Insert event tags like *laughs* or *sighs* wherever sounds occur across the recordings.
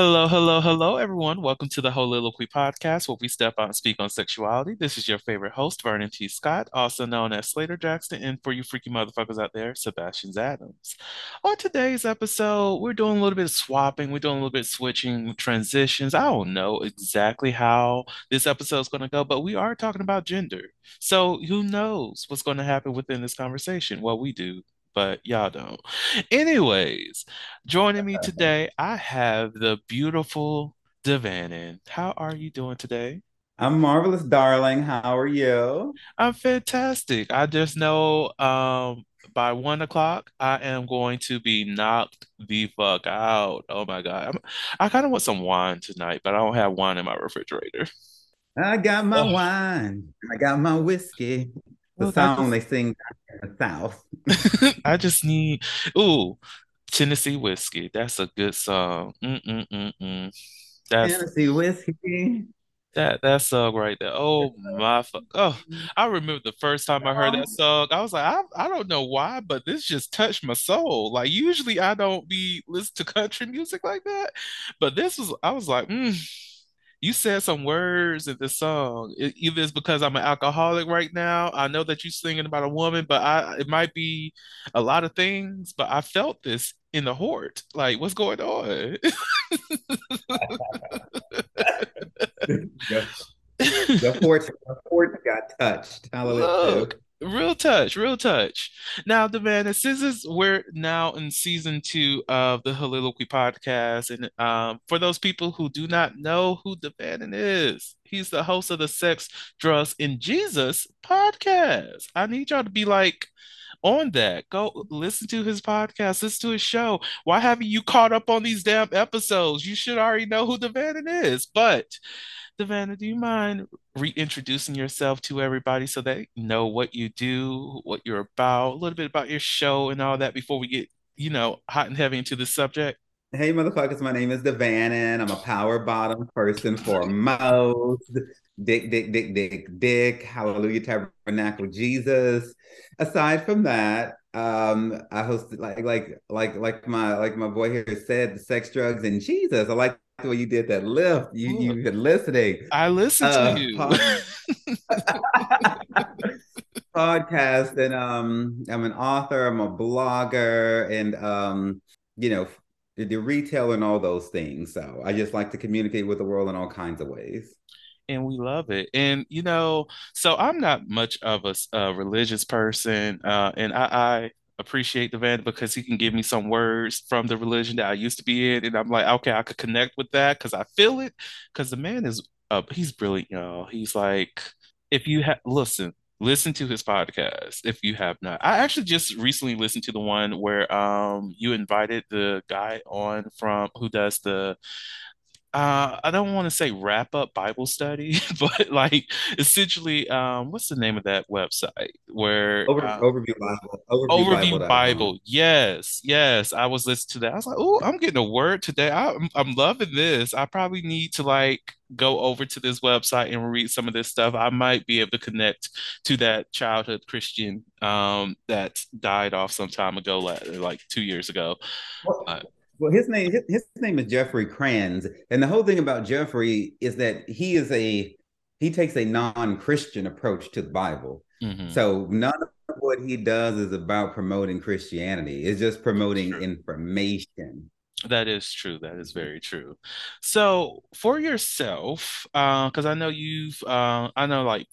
Hello, hello, hello, everyone. Welcome to the Heauxliloquy podcast, where we step out and speak on sexuality. This is your favorite host, Vernon T. Scott, also known as Slater Jackson, and for you freaky motherfuckers out there, Sebastian Adams. On today's episode, we're doing a little bit of swapping, we're doing a little bit of switching transitions. I don't know exactly how this episode is going to go, but we are talking about gender. So who knows what's going to happen within this conversation? Well, we do but y'all don't. Anyways, joining me *laughs* today, I have the beautiful De'Vannon. How are you doing today? I'm marvelous, darling. How are you? I'm fantastic. I just know um by one o'clock, I am going to be knocked the fuck out. Oh my God. I'm, I kind of want some wine tonight, but I don't have wine in my refrigerator. I got my oh. wine. I got my whiskey. The well, song they sing in the South. *laughs* *laughs* I just need ooh Tennessee whiskey. That's a good song. Mm-mm-mm-mm. That's Tennessee whiskey. That that song right there. Oh my fuck. Oh, I remember the first time I heard that song. I was like, I, I don't know why, but this just touched my soul. Like usually I don't be listen to country music like that, but this was I was like, mm, you said some words in this song. It, either it's because I'm an alcoholic right now. I know that you're singing about a woman, but I it might be a lot of things. But I felt this in the hort. Like, what's going on? the, the fort, the fort got touched. Hallelujah. Look, Real touch, real touch. Now, Devana, since we're now in season two of the Heauxliloquy podcast, and um, for those people who do not know who De'Vannon is, he's the host of the Sex, Drugs, and Jesus podcast. I need y'all to be like on that. Go listen to his podcast, listen to his show. Why haven't you caught up on these damn episodes? You should already know who De'Vannon is. But Savannah, do you mind reintroducing yourself to everybody so they know what you do, what you're about, a little bit about your show and all that before we get, you know, hot and heavy into the subject? Hey, motherfuckers, my name is De'Vannon. I'm a power bottom person for most. Dick, dick, dick, dick, dick. Hallelujah, Tabernacle Jesus. Aside from that, um, I hosted like like like like my like my boy here said, sex, drugs, and Jesus. I like the way you did that lift. You Ooh. you been listening. I listened uh, to you. *laughs* podcast and um I'm an author, I'm a blogger, and um, you know, the, the retail and all those things. So I just like to communicate with the world in all kinds of ways and we love it. And you know, so I'm not much of a, a religious person, uh, and I, I appreciate the van because he can give me some words from the religion that I used to be in, and I'm like, okay, I could connect with that because I feel it. Because the man is, uh, he's brilliant, y'all. He's like, if you have listen, listen to his podcast if you have not. I actually just recently listened to the one where um you invited the guy on from who does the uh, I don't want to say wrap up Bible study, *laughs* but like essentially, um, what's the name of that website where Over, uh, overview Bible, overview, overview Bible, Bible. Yes, yes. I was listening to that. I was like, oh, I'm getting a word today. I, I'm, I'm loving this. I probably need to like go over to this website and read some of this stuff. I might be able to connect to that childhood Christian um, that died off some time ago, like, like two years ago. uh, well, his name his, his name is Jeffrey Kranz, and the whole thing about Jeffrey is that he is a he takes a non-Christian approach to the Bible. Mhm. So none of what he does is about promoting Christianity. It's just promoting True. information. That is true. That is very true. So for yourself, uh, because I know you've, uh, I know like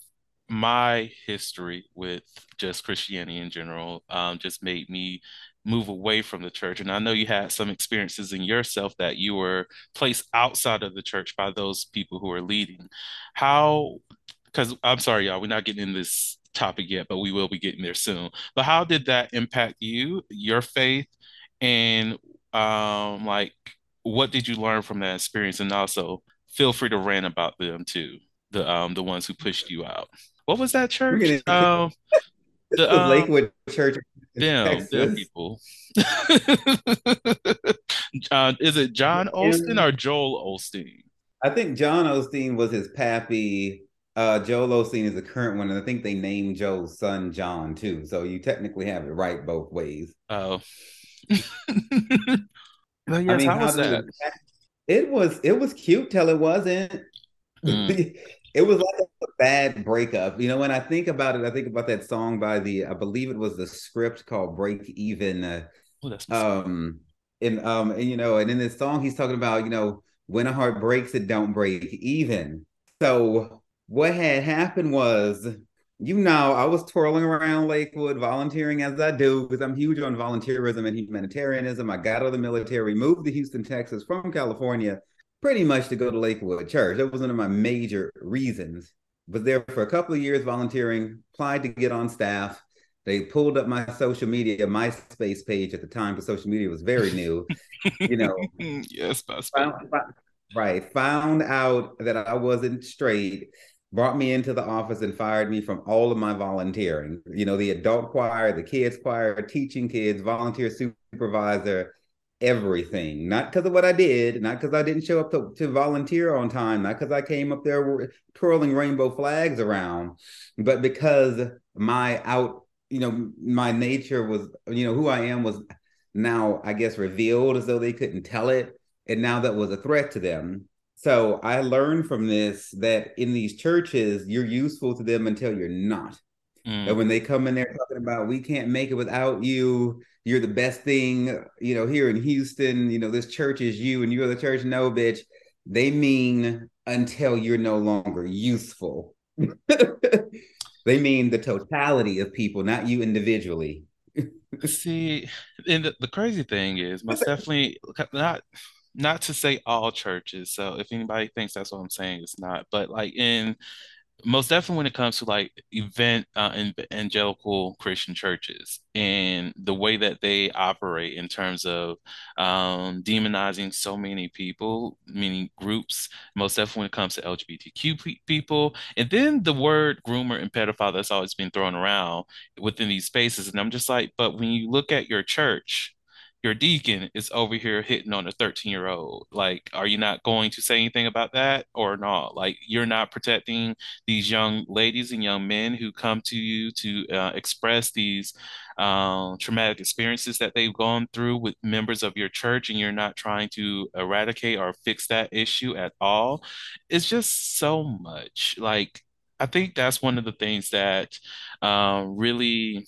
my history with just Christianity in general, um, just made me move away from the church. And I know you had some experiences in yourself that you were placed outside of the church by those people who are leading. How, because I'm sorry, y'all, we're not getting in this topic yet, but we will be getting there soon. But how did that impact you, your faith, and um, like what did you learn from that experience? And also feel free to rant about them too, the um the ones who pushed you out. What was that church? Um, *laughs* this the um Lakewood Church in them them people. *laughs* Uh, is it John Olsten or Joel Osteen? I think John Osteen was his pappy. Uh, Joel Osteen is the current one, and I think they named Joel's son John too. So you technically have it right both ways. Oh. *laughs* But I mean, how how was did that? it? It was it was cute till it wasn't. Mm, *laughs* It was like a bad breakup. You know, when I think about it, I think about that song by the I believe it was the script called Break Even. Uh, oh, um and um and you know and in this song he's talking about you know when a heart breaks it don't break even so what had happened was you know i was twirling around lakewood volunteering as i do because i'm huge on volunteerism and humanitarianism i got out of the military moved to houston texas from california pretty much to go to lakewood church that was one of my major reasons was there for a couple of years volunteering applied to get on staff they pulled up my social media, MySpace page at the time, because social media was very new. *laughs* You know, yes, that's found, right, found out that I wasn't straight, brought me into the office and fired me from all of my volunteering. You know, the adult choir, the kids choir, teaching kids, volunteer supervisor, everything. Not because of what I did, not because I didn't show up to, to volunteer on time, not because I came up there twirling rainbow flags around, but because my out you know, my nature was, you know, who I am was now, I guess, revealed as though they couldn't tell it. And now that was a threat to them. So I learned from this that in these churches, you're useful to them until you're not. Mm. And when they come in there talking about, we can't make it without you, you're the best thing, you know, here in Houston, you know, this church is you and you're the church. No, bitch. They mean until you're no longer useful. *laughs* they mean the totality of people, not you individually. *laughs* See, and the, the crazy thing is, most *laughs* definitely not not to say all churches. So if anybody thinks that's what I'm saying, it's not. But like in most definitely when it comes to like event uh, evangelical Christian churches and the way that they operate in terms of um, demonizing so many people, many groups, most definitely when it comes to LGBTQ pe- people, and then the word groomer and pedophile that's always been thrown around within these spaces. And I'm just like, but when you look at your church, your deacon is over here hitting on a 13 year old. Like, are you not going to say anything about that or not? Like, you're not protecting these young ladies and young men who come to you to uh, express these um, traumatic experiences that they've gone through with members of your church, and you're not trying to eradicate or fix that issue at all. It's just so much. Like, I think that's one of the things that uh, really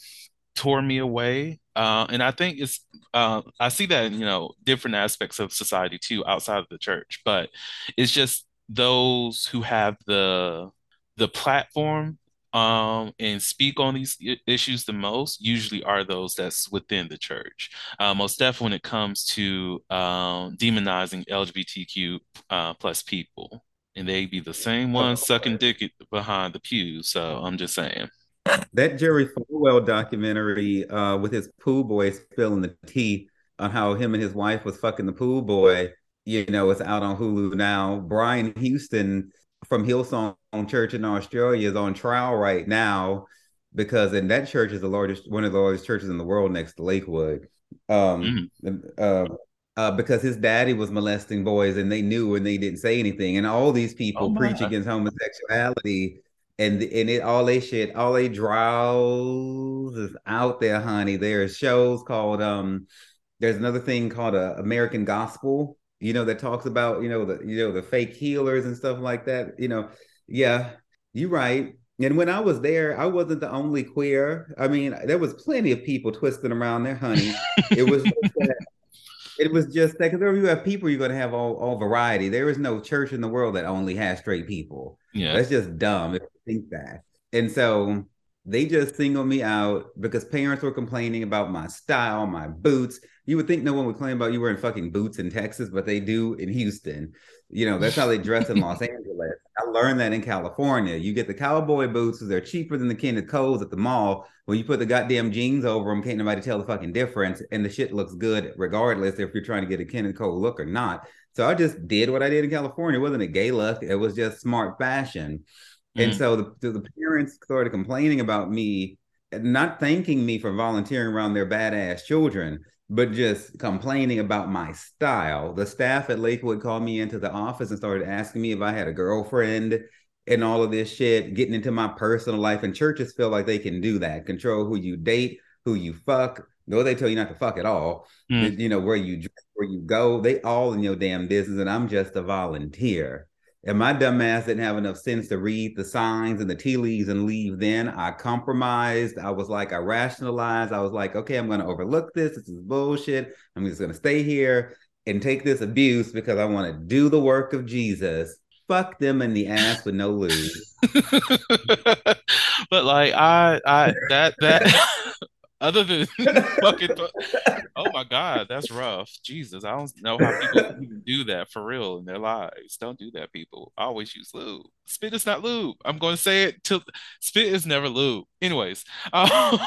tore me away. Uh, and I think it's uh, I see that in, you know different aspects of society too outside of the church, but it's just those who have the the platform um, and speak on these issues the most usually are those that's within the church. Uh, most definitely when it comes to um, demonizing LGBTQ uh, plus people, and they be the same ones sucking dick behind the pews. So I'm just saying. That Jerry Falwell documentary uh, with his pool boy spilling the tea on how him and his wife was fucking the pool boy, you know, it's out on Hulu now. Brian Houston from Hillsong Church in Australia is on trial right now because and that church is the largest, one of the largest churches in the world next to Lakewood. Um, uh, uh, because his daddy was molesting boys and they knew and they didn't say anything. And all these people Oh preach against homosexuality and and it all they shit, all they draws is out there, honey. There's shows called um there's another thing called uh, American Gospel, you know, that talks about, you know, the you know, the fake healers and stuff like that. You know, yeah. you're right. And when I was there, I wasn't the only queer. I mean, there was plenty of people twisting around there, honey. It was *laughs* just it was just that because you have people, you're gonna have all, all variety. There is no church in the world that only has straight people. Yeah. That's just dumb if think that. And so they just singled me out because parents were complaining about my style, my boots. You would think no one would complain about you wearing fucking boots in Texas, but they do in Houston. You know, that's how they dress in Los *laughs* Angeles. I learned that in California. You get the cowboy boots, they're cheaper than the Kenneth Coles at the mall. When you put the goddamn jeans over them, can't nobody tell the fucking difference. And the shit looks good regardless if you're trying to get a Kenneth Cole look or not. So I just did what I did in California. It wasn't a gay look, it was just smart fashion. And Mm. so the, the parents started complaining about me, not thanking me for volunteering around their badass children, but just complaining about my style. The staff at Lakewood called me into the office and started asking me if I had a girlfriend and all of this shit, getting into my personal life. And churches feel like they can do that, control who you date, who you fuck. No, they tell you not to fuck at all. Mm. You know, where you dress, where you go, they all in your damn business. And I'm just a volunteer. And my dumb ass didn't have enough sense to read the signs and the tea leaves and leave then. I compromised. I was like, I rationalized. I was like, okay, I'm going to overlook this. This is bullshit. I'm just going to stay here and take this abuse because I want to do the work of Jesus. Fuck them in the ass with no lube. *laughs* but like I I that that *laughs* other than *laughs* fucking oh my god that's rough. Jesus i don't know how people even do that for real in their lives. Don't do that people. I always use lube. Spit is not lube. I'm going to say it till spit is never lube. Anyways *laughs* um,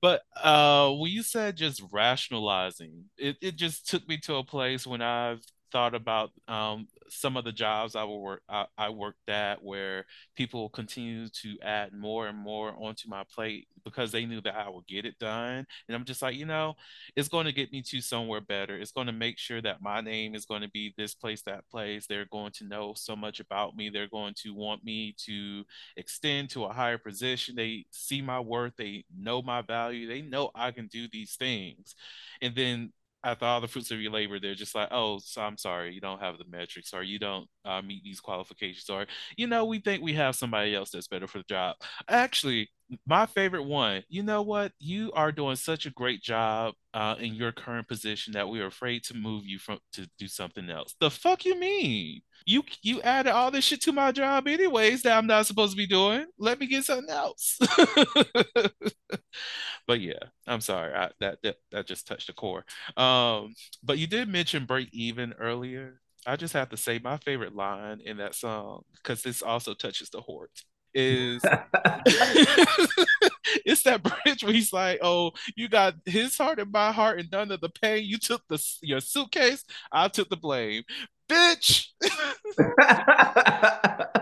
but uh when you said just rationalizing it, it just took me to a place when i've thought about um, some of the jobs I will work I, I worked at where people continue to add more and more onto my plate because they knew that I would get it done. And I'm just like, you know, it's going to get me to somewhere better. It's going to make sure that my name is going to be this place, that place. They're going to know so much about me. They're going to want me to extend to a higher position. They see my worth. They know my value. They know I can do these things. And then after all the fruits of your labor, they're just like, oh, so I'm sorry, you don't have the metrics, or you don't uh, meet these qualifications, or you know, we think we have somebody else that's better for the job. Actually, my favorite one, you know what? You are doing such a great job uh, in your current position that we are afraid to move you from to do something else. The fuck you mean? You you added all this shit to my job anyways that I'm not supposed to be doing. Let me get something else. *laughs* but yeah, I'm sorry. I, that, that that just touched the core. Um, but you did mention break even earlier. I just have to say my favorite line in that song because this also touches the heart is *laughs* it's that bridge where he's like, "Oh, you got his heart and my heart, and none of the pain. You took the your suitcase. I took the blame, bitch." *laughs*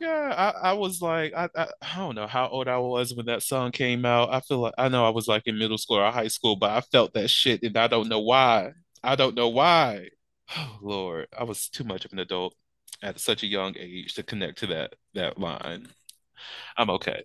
God, I, I was like, I, I I don't know how old I was when that song came out. I feel like I know I was like in middle school or high school, but I felt that shit, and I don't know why. I don't know why. *sighs* Oh Lord, I was too much of an adult at such a young age to connect to that that line. I'm okay.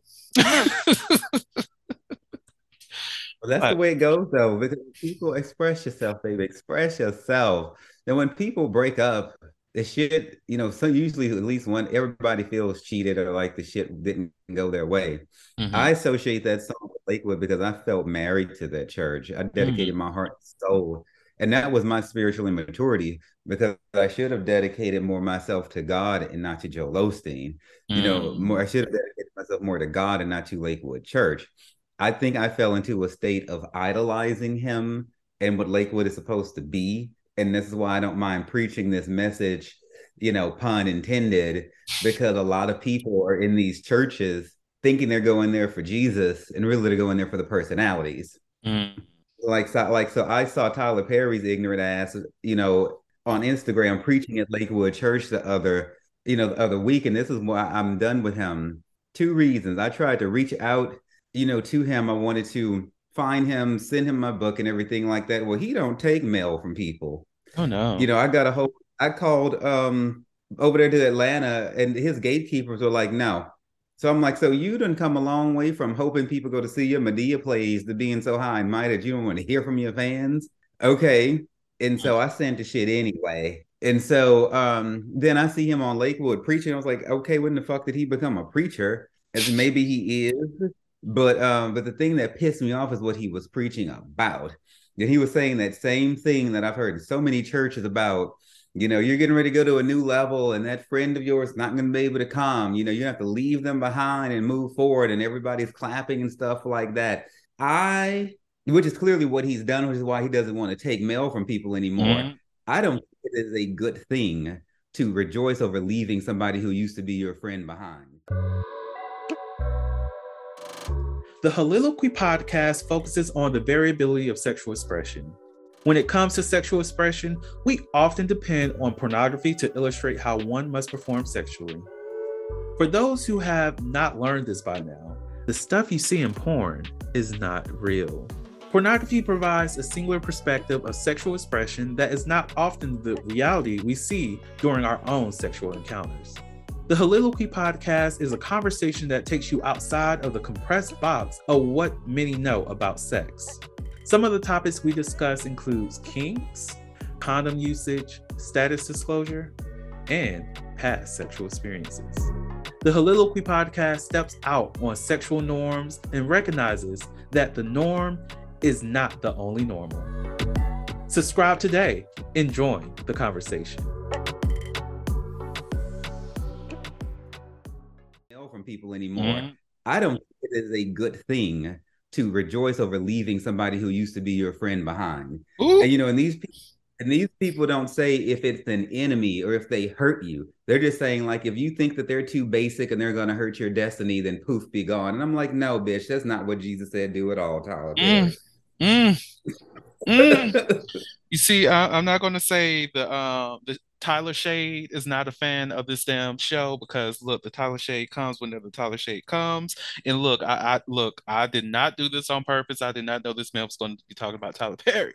Well, that's the way it goes, though, because people express yourself, baby. Express yourself. And when people break up, the shit, you know, so usually at least one, everybody feels cheated or like the shit didn't go their way. Mhm. I associate that song with Lakewood because I felt married to that church. I dedicated my heart and soul. And that was my spiritual immaturity because I should have dedicated more myself to God and not to Joel Osteen. You know, Mm. more I should have dedicated myself more to God and not to Lakewood Church. I think I fell into a state of idolizing him and what Lakewood is supposed to be. And this is why I don't mind preaching this message, you know, pun intended, because a lot of people are in these churches thinking they're going there for Jesus and really they're going there for the personalities. Mm. Like so, like so I saw Tyler Perry's ignorant ass, you know, on Instagram preaching at Lakewood Church the other, you know, the other week. And this is why I'm done with him. Two reasons. I tried to reach out, you know, to him. I wanted to find him, send him my book and everything like that. Well, he don't take mail from people. Oh no. You know, I got a whole I called um over there to Atlanta and his gatekeepers were like, no. So I'm like, so you done come a long way from hoping people go to see your Madea plays to being so high and mighty that you don't want to hear from your fans. Okay. And so I sent the shit anyway. And so um, then I see him on Lakewood preaching. I was like, okay, when the fuck did he become a preacher? As maybe he is, but um, but the thing that pissed me off is what he was preaching about. And he was saying that same thing that I've heard in so many churches about. You know, you're getting ready to go to a new level, and that friend of yours not going to be able to come. You know, you have to leave them behind and move forward, and everybody's clapping and stuff like that. I, which is clearly what he's done, which is why he doesn't want to take mail from people anymore. Mm-hmm. I don't think it is a good thing to rejoice over leaving somebody who used to be your friend behind. The Heauxliloquy podcast focuses on the variability of sexual expression. When it comes to sexual expression, we often depend on pornography to illustrate how one must perform sexually. For those who have not learned this by now, the stuff you see in porn is not real. Pornography provides a singular perspective of sexual expression that is not often the reality we see during our own sexual encounters. The Heauxliloquy podcast is a conversation that takes you outside of the compressed box of what many know about sex. Some of the topics we discuss includes kinks, condom usage, status disclosure, and past sexual experiences. The Heauxliloquy podcast steps out on sexual norms and recognizes that the norm is not the only normal. Subscribe today and join the conversation. From people anymore. Mm-hmm. I don't think it is a good thing to rejoice over leaving somebody who used to be your friend behind. Ooh. And you know, and these people and these people don't say if it's an enemy or if they hurt you. They're just saying like if you think that they're too basic and they're gonna hurt your destiny, then poof, be gone. And I'm like, no, bitch, that's not what Jesus said. Do it all, Tyler. Mm. Mm. Mm. *laughs* you see, I, am not gonna say the uh, the Tyler Shade is not a fan of this damn show because look, the Tyler Shade comes whenever the Tyler Shade comes. And look, I, I look, I did not do this on purpose. I did not know this man was going to be talking about Tyler Perry.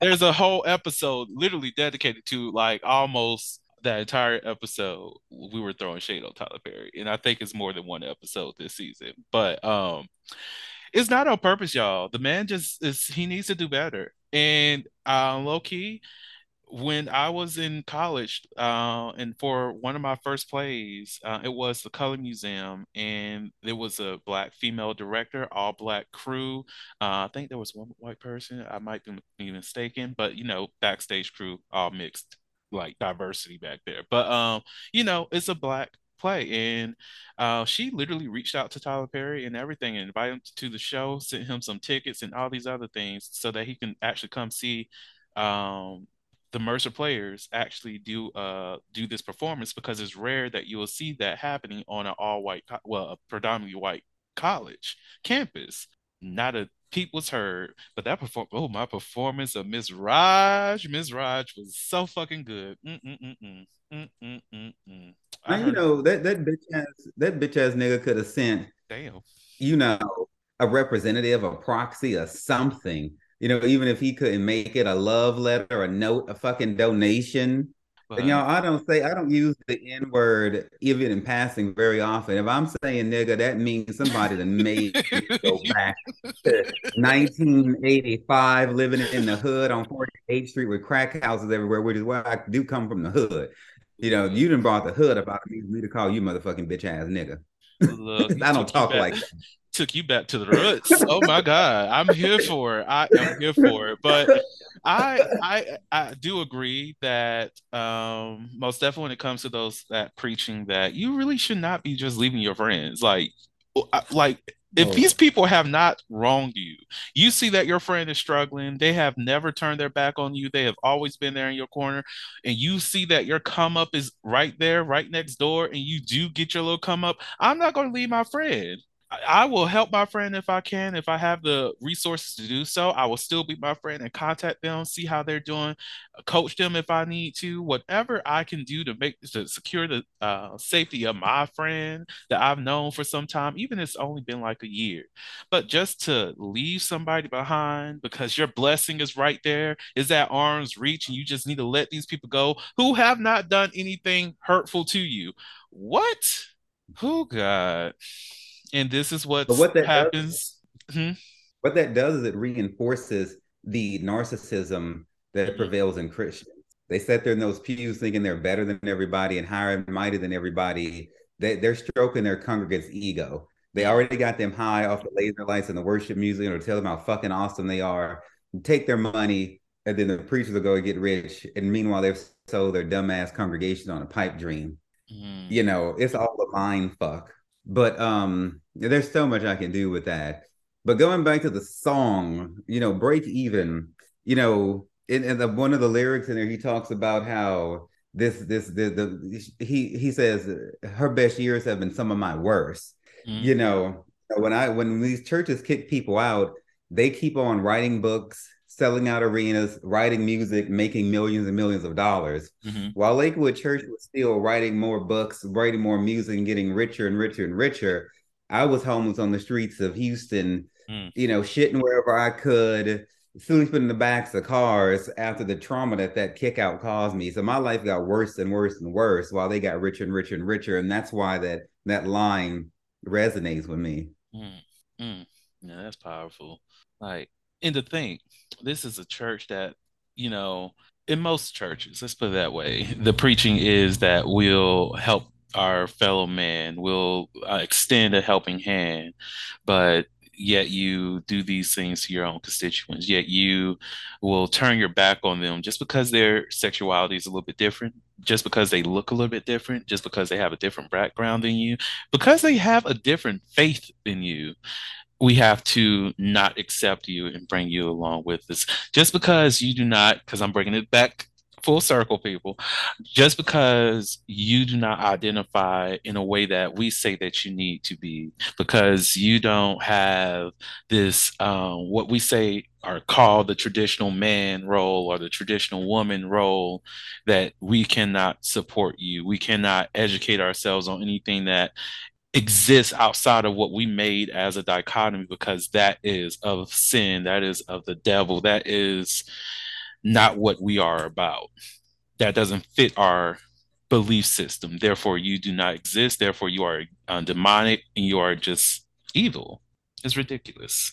There's a whole episode literally dedicated to like almost that entire episode we were throwing shade on Tyler Perry. And I think it's more than one episode this season. But um it's not on purpose, y'all. The man just is he needs to do better. And uh, low key, when I was in college, uh, and for one of my first plays, uh, it was the Colored Museum, and there was a black female director, all black crew. Uh, I think there was one white person. I might be mistaken, but you know, backstage crew all mixed, like diversity back there. But um, you know, it's a black play. And uh, she literally reached out to Tyler Perry and everything and invited him to the show, sent him some tickets and all these other things so that he can actually come see um, the Mercer players actually do uh do this performance because it's rare that you will see that happening on an all white well a predominantly white college campus. Not a peep was heard, but that perform oh my performance of Miss Roj, Miss Roj was so fucking good. Mm-mm-mm-mm. Mm-mm-mm-mm. Now, you know that that bitch ass that bitch ass nigga could have sent damn you know a representative, a proxy, or something you know, even if he couldn't make it, a love letter, a note, a fucking donation. But, y'all, I don't say I don't use the N word even in passing very often. If I'm saying nigga, that means somebody that made me go *laughs* back to 1985, living in the hood on 48th Street with crack houses everywhere, which is why I do come from the hood. You know, you didn't brought the hood about me, me to call you motherfucking bitch ass nigga. Look, *laughs* I don't talk like that took you back to the roots. oh my god, I'm here for it. I am here for it. But I I I do agree that um most definitely when it comes to those that preaching that you really should not be just leaving your friends. Like like if these people have not wronged you, you see that your friend is struggling, they have never turned their back on you, they have always been there in your corner, and you see that your come up is right there, right next door, and you do get your little come up, I'm not going to leave my friend. I will help my friend if I can. If I have the resources to do so, I will still be my friend and contact them, see how they're doing, coach them if I need to. Whatever I can do to make to secure the uh, safety of my friend that I've known for some time, even if it's only been like a year. But just to leave somebody behind because your blessing is right there, is at arm's reach, and you just need to let these people go who have not done anything hurtful to you. What? Oh God and this is what, what that happens. Does, hmm? What that does is it reinforces the narcissism that mm-hmm. prevails in Christians. They sit there in those pews thinking they're better than everybody and higher and mighty than everybody. They, they're stroking their congregants' ego. They already got them high off the laser lights and the worship music or tell them how fucking awesome they are. Take their money, and then the preachers will go and get rich. And meanwhile, they've sold their dumbass congregation on a pipe dream. Mm. You know, it's all a mind fuck. But um, there's so much I can do with that. But going back to the song, you know, break even, you know, in, in the, one of the lyrics in there, he talks about how this this the, the he he says her best years have been some of my worst. Mm-hmm. You know, when I when these churches kick people out, they keep on writing books, selling out arenas, writing music, making millions and millions of dollars. Mm-hmm. While Lakewood Church was still writing more books, writing more music, and getting richer and richer and richer. I was homeless on the streets of Houston, mm. you know, shitting wherever I could, sleeping in the backs of cars after the trauma that that kick out caused me. So my life got worse and worse and worse while they got richer and richer and richer. And that's why that that line resonates with me. Mm, mm. Yeah, that's powerful. Like, and to think, this is a church that, you know, in most churches, let's put it that way, the preaching is that we'll help our fellow man, we'll uh, extend a helping hand, but yet you do these things to your own constituents, yet you will turn your back on them just because their sexuality is a little bit different, just because they look a little bit different, just because they have a different background than you, because they have a different faith than you. We have to not accept you and bring you along with us. Just because you do not, because I'm bringing it back full circle people just because you do not identify in a way that we say that you need to be because you don't have this um, what we say are called the traditional man role or the traditional woman role that we cannot support you we cannot educate ourselves on anything that exists outside of what we made as a dichotomy because that is of sin that is of the devil that is not what we are about. That doesn't fit our belief system. Therefore, you do not exist. Therefore, you are uh, demonic and you are just evil. It's ridiculous.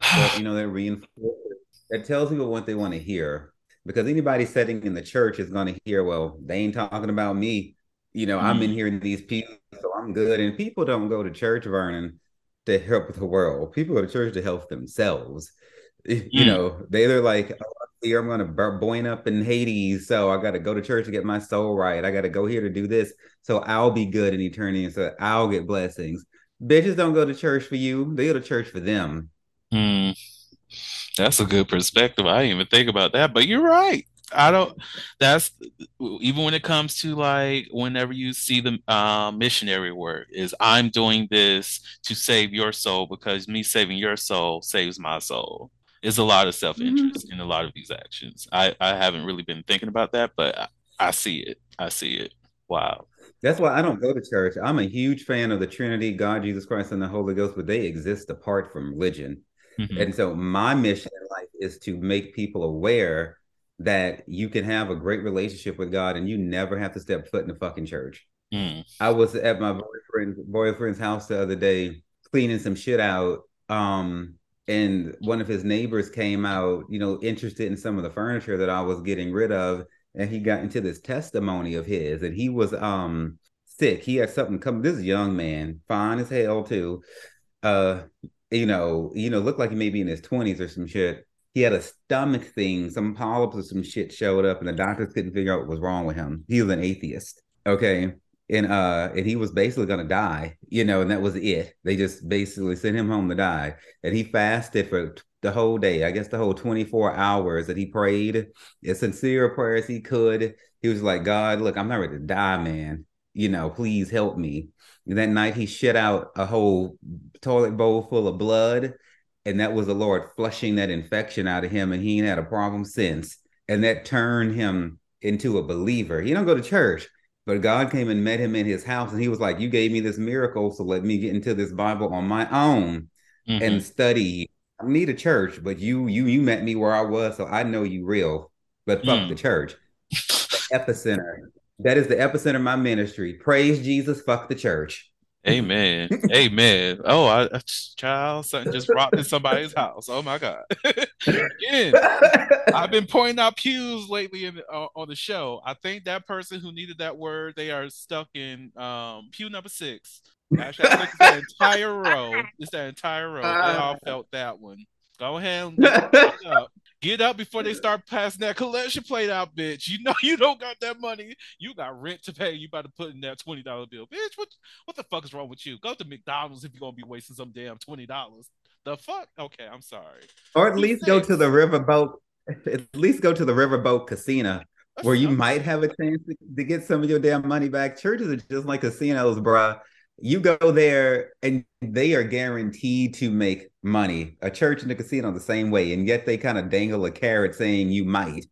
*sighs* but you know that reinforces that tells people what they want to hear because anybody sitting in the church is going to hear, well, they ain't talking about me. You know, mm. I'm in mm-hmm. here in these people, so I'm good. And people don't go to church, Vernon, to help the world. People go to church to help themselves. *laughs* Mm. You know, they're like, oh, here I'm gonna burn up in Hades, so I got to go to church to get my soul right. I got to go here to do this, so I'll be good in eternity, and so I'll get blessings. Bitches don't go to church for you; they go to church for them. Mm, that's a good perspective. I didn't even think about that, but you're right. I don't. That's even when it comes to like whenever you see the uh, missionary work is I'm doing this to save your soul because me saving your soul saves my soul. It's a lot of self interest mm-hmm. in a lot of these actions. I I haven't really been thinking about that, but I, I see it. I see it. Wow. That's why I don't go to church. I'm a huge fan of the Trinity, God, Jesus Christ, and the Holy Ghost, but they exist apart from religion. Mm-hmm. And so my mission in life is to make people aware that you can have a great relationship with God and you never have to step foot in the fucking church. Mm. I was at my boyfriend boyfriend's house the other day cleaning some shit out. Um, and one of his neighbors came out, you know, interested in some of the furniture that I was getting rid of, and he got into this testimony of his, and he was um sick. He had something come. This young man, fine as hell too. Uh, you know, you know, looked like he may be in his twenties or some shit. He had a stomach thing, some polyps or some shit showed up, and the doctors couldn't figure out what was wrong with him. He was an atheist. Okay? And uh and he was basically gonna die you know and that was it. They just basically sent him home to die. And he fasted for the whole day i guess the whole 24 hours that he prayed as sincere a prayer as he could. He was like god look i'm not ready to die man. You know please help me. And that night he shit out a whole toilet bowl full of blood and that was the lord flushing that infection out of him and he ain't had a problem since and that turned him into a believer he don't go to church but God came and met him in his house, and he was like, You gave me this miracle, so let me get into this Bible on my own mm-hmm. and study. I need a church, but you you you met me where I was, so I know you real. But fuck mm. the church. the epicenter. That is the epicenter of my ministry. Praise Jesus, fuck the church. Amen. Amen. Oh, I, I- child, something just rocked in somebody's house. Oh my God. *laughs* Again, I've been pointing out pews lately in uh, on the show. I think that person who needed that word, they are stuck in um, pew number six. Hashtag look at that entire row. It's that entire row. They all felt that one. Go ahead and get up. Before they start passing that collection plate out, bitch. You know *laughs* you don't got that money. You got rent to pay. You about to put in that twenty dollar bill, bitch. What what the fuck is wrong with you? Go to McDonald's if you're gonna be wasting some damn twenty dollars. The fuck? Okay, I'm sorry. Or at least go to the riverboat. *laughs* At least go to the riverboat casino where you might have a chance to, to get some of your damn money back. Churches are just like casinos, bruh. You go there and they are guaranteed to make money. A church and a casino the same way, and yet they kind of dangle a carrot saying you might.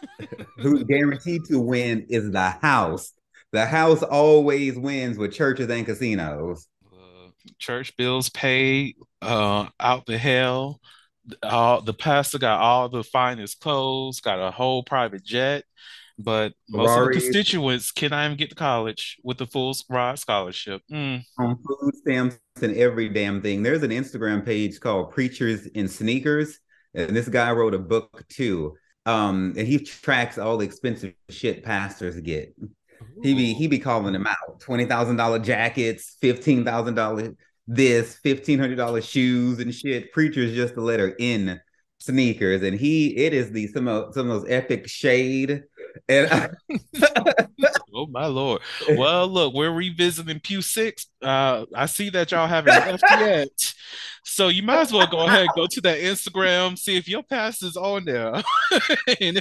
*laughs* Who's guaranteed to win is the house. The house always wins with churches and casinos. uh, church bills paid uh, out the hell. All the pastor got all the finest clothes, got a whole private jet, but most of the constituents cannot even get to college with the full ride scholarship. Mm. on food stamps and every damn thing. There's an Instagram page called Preachers in Sneakers, and this guy wrote a book too. Um, and he tracks all the expensive shit pastors get. He be he be calling them out: twenty thousand dollar jackets, fifteen thousand dollar this, fifteen hundred dollar shoes and shit. Preachers just the letter in sneakers, and he it is the some of some of those epic shade. And *laughs* Oh my lord. Well, look, we're revisiting Pew Six. Uh, I see that y'all haven't left yet. So you might as well go ahead go to that Instagram, see if your pastor's on there. *laughs* and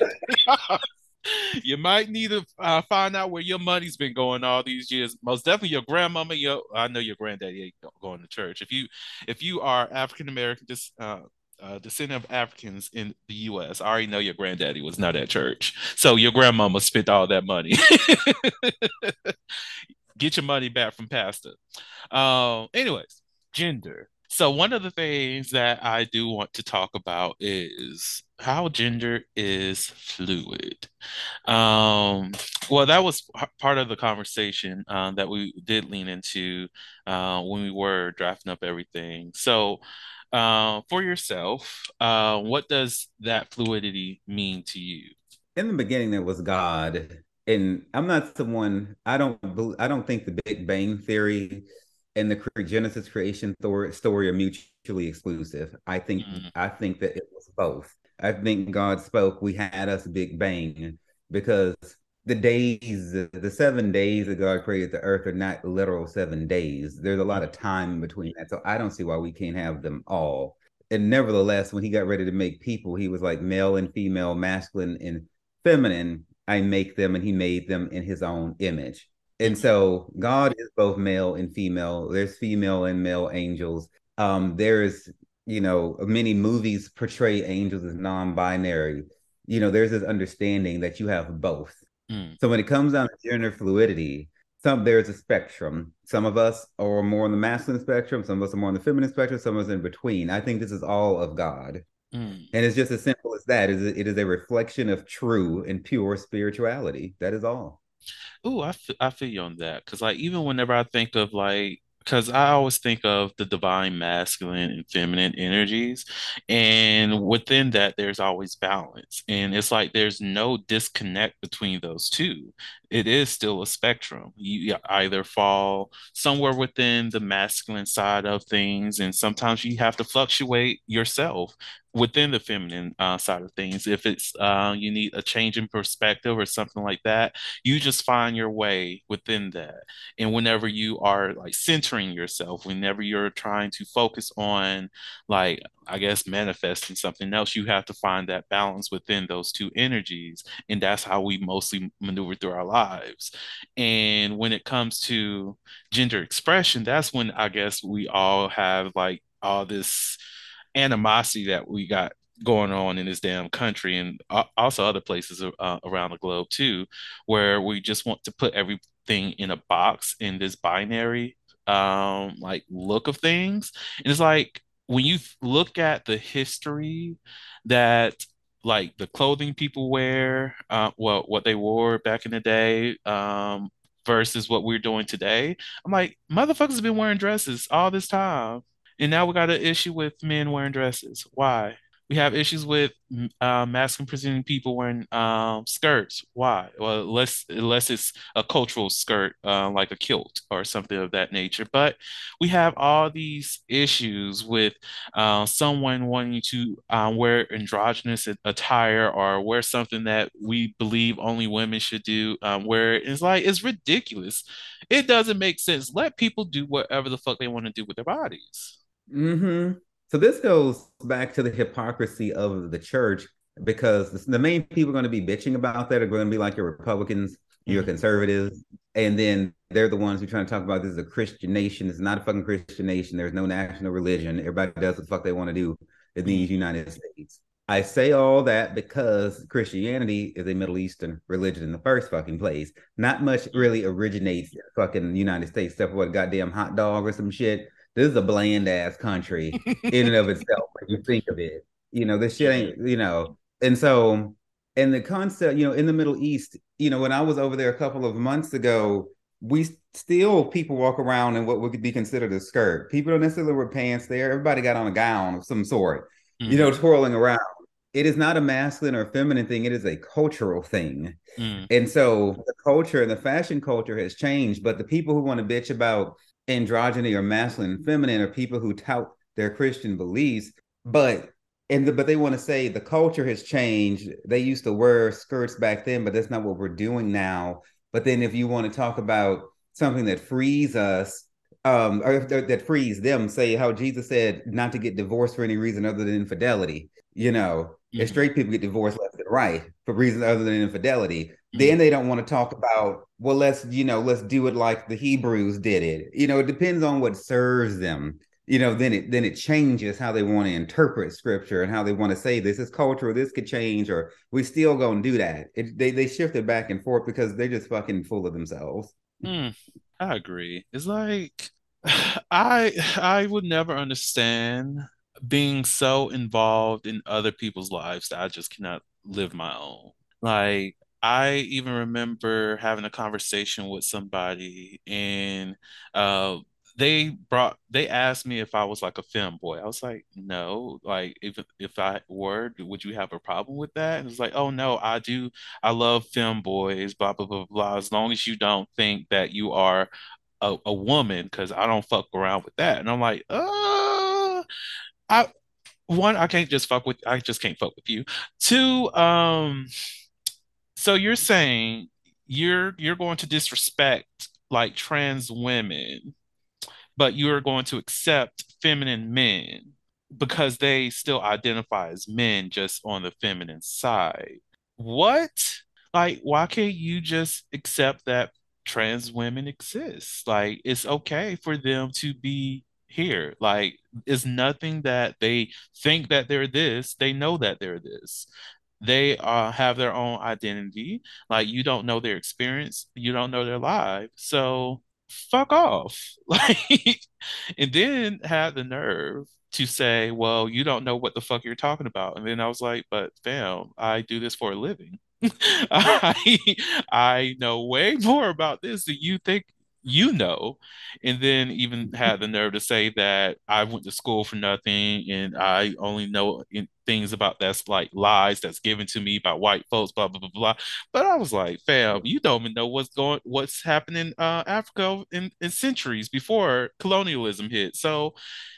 you might need to uh, find out where your money's been going all these years. Most definitely your grandmama, your I know your granddaddy ain't going to church. If you if you are African American, just uh uh, descendant of Africans in the U.S. I already know your granddaddy was not at church, so your grandmama spent all that money. *laughs* Get your money back from pastor. Um, anyways, gender. So one of the things that I do want to talk about is how gender is fluid. Um, well, that was part of the conversation um, that we did lean into uh, when we were drafting up everything. So, uh, for yourself, uh, what does that fluidity mean to you? in the beginning there was God, and I'm not someone I don't I don't think the Big Bang theory and the Genesis creation story are mutually exclusive. I think Mm. I think that it was both. I think God spoke. We had us Big Bang because the days, the seven days that God created the earth are not literal seven days. There's a lot of time between that, so I don't see why we can't have them all. And nevertheless, when he got ready to make people, he was like male and female, masculine and feminine, I make them, and he made them in his own image. And so God is both male and female. There's female and male angels. Um, there's, you know, many movies portray angels as non-binary. You know, there's this understanding that you have both. Mm. So when it comes down to gender fluidity, some there's a spectrum. Some of us are more on the masculine spectrum, some of us are more on the feminine spectrum, some of us in between. I think this is all of God. Mm. And it's just as simple as that. It is it is a reflection of true and pure spirituality. That is all. Ooh, I, f I feel you on that. Because, like, even whenever I think of, like, because I always think of the divine masculine and feminine energies. And within that, there's always balance. And it's like there's no disconnect between those two. It is still a spectrum. You either fall somewhere within the masculine side of things, and sometimes you have to fluctuate yourself within the feminine uh, side of things. If it's uh, you need a change in perspective or something like that you just find your way within that. And whenever you are like centering yourself, whenever you're trying to focus on, like, I guess, manifesting something else, you have to find that balance within those two energies. And that's how we mostly maneuver through our lives. And when it comes to gender expression, that's when I guess we all have like all this animosity that we got going on in this damn country and also other places uh, around the globe too, where we just want to put everything in a box in this binary um like look of things. And it's like when you look at the history that like the clothing people wear, uh, well, what they wore back in the day, um, versus what we're doing today. I'm like, motherfuckers have been wearing dresses all this time. And now we got an issue with men wearing dresses. Why? We have issues with uh, masculine presenting people wearing um, skirts. Why? Well, unless unless it's a cultural skirt, uh, like a kilt or something of that nature. But we have all these issues with uh, someone wanting to um, wear androgynous attire or wear something that we believe only women should do. Um, where it's like it's ridiculous. It doesn't make sense. Let people do whatever the fuck they want to do with their bodies. Mm-hmm. So this goes back to the hypocrisy of the church because the main people are going to be bitching about that are going to be like your Republicans, your mm-hmm. conservatives, and then they're the ones who are trying to talk about this is a Christian nation. It's not a fucking Christian nation. There's no national religion. Everybody does what the fuck they want to do in these mm-hmm. United States. I say all that because Christianity is a Middle Eastern religion in the first fucking place. Not much really originates fucking United States, except for a goddamn hot dog or some shit this is a bland ass country in and of *laughs* itself when you think of it. You know, this shit ain't, you know, and so and the concept, you know, in the Middle East, you know, when I was over there a couple of months ago, we still people walk around in what would be considered a skirt. People don't necessarily wear pants there. Everybody got on a gown of some sort, mm. you know, twirling around. It is not a masculine or feminine thing. It is a cultural thing. Mm. And so the culture and the fashion culture has changed. But the people who want to bitch about androgyny or masculine and feminine are people who tout their Christian beliefs, but and the, but they want to say the culture has changed. They used to wear skirts back then, but that's not what we're doing now. But then if you want to talk about something that frees us, um, or that frees them, say how Jesus said not to get divorced for any reason other than infidelity. You know, mm-hmm. straight people get divorced left and right for reasons other than infidelity. Then they don't want to talk about, well, let's, you know, let's do it like the Hebrews did it. You know, it depends on what serves them. You know, then it then it changes how they want to interpret scripture and how they want to say this is cultural, this could change, or we still gonna do that. It, they they shift it back and forth because they're just fucking full of themselves. Mm, I agree. It's like *sighs* I I would never understand being so involved in other people's lives that I just cannot live my own. Like I even remember having a conversation with somebody and uh, they brought they asked me if I was like a femboy. I was like, no. Like if if I were, would you have a problem with that? And it's like, oh no, I do. I love femboys. Blah blah blah blah. As long as you don't think that you are a, a woman, because I don't fuck around with that. And I'm like, uh, I one, I can't just fuck with. I just can't fuck with you. Two, um so you're saying you're you're going to disrespect like trans women, but you're going to accept feminine men because they still identify as men just on the feminine side. What? Like, why can't you just accept that trans women exist? Like, it's okay for them to be here. Like, it's nothing that they think that they're this, they know that they're this they uh, have their own identity. Like you don't know their experience, you don't know their life. So fuck off. *laughs* Like, and then have the nerve to say, well, you don't know what the fuck you're talking about. And then I was like, but fam, I do this for a living. *laughs* I I know way *laughs* more about this than you think you know, and then even had the nerve to say that I went to school for nothing and I only know things about that's like lies that's given to me by white folks, blah blah blah blah. But I was like, fam, you don't even know what's going, what's happening uh, Africa in, in centuries before colonialism hit. So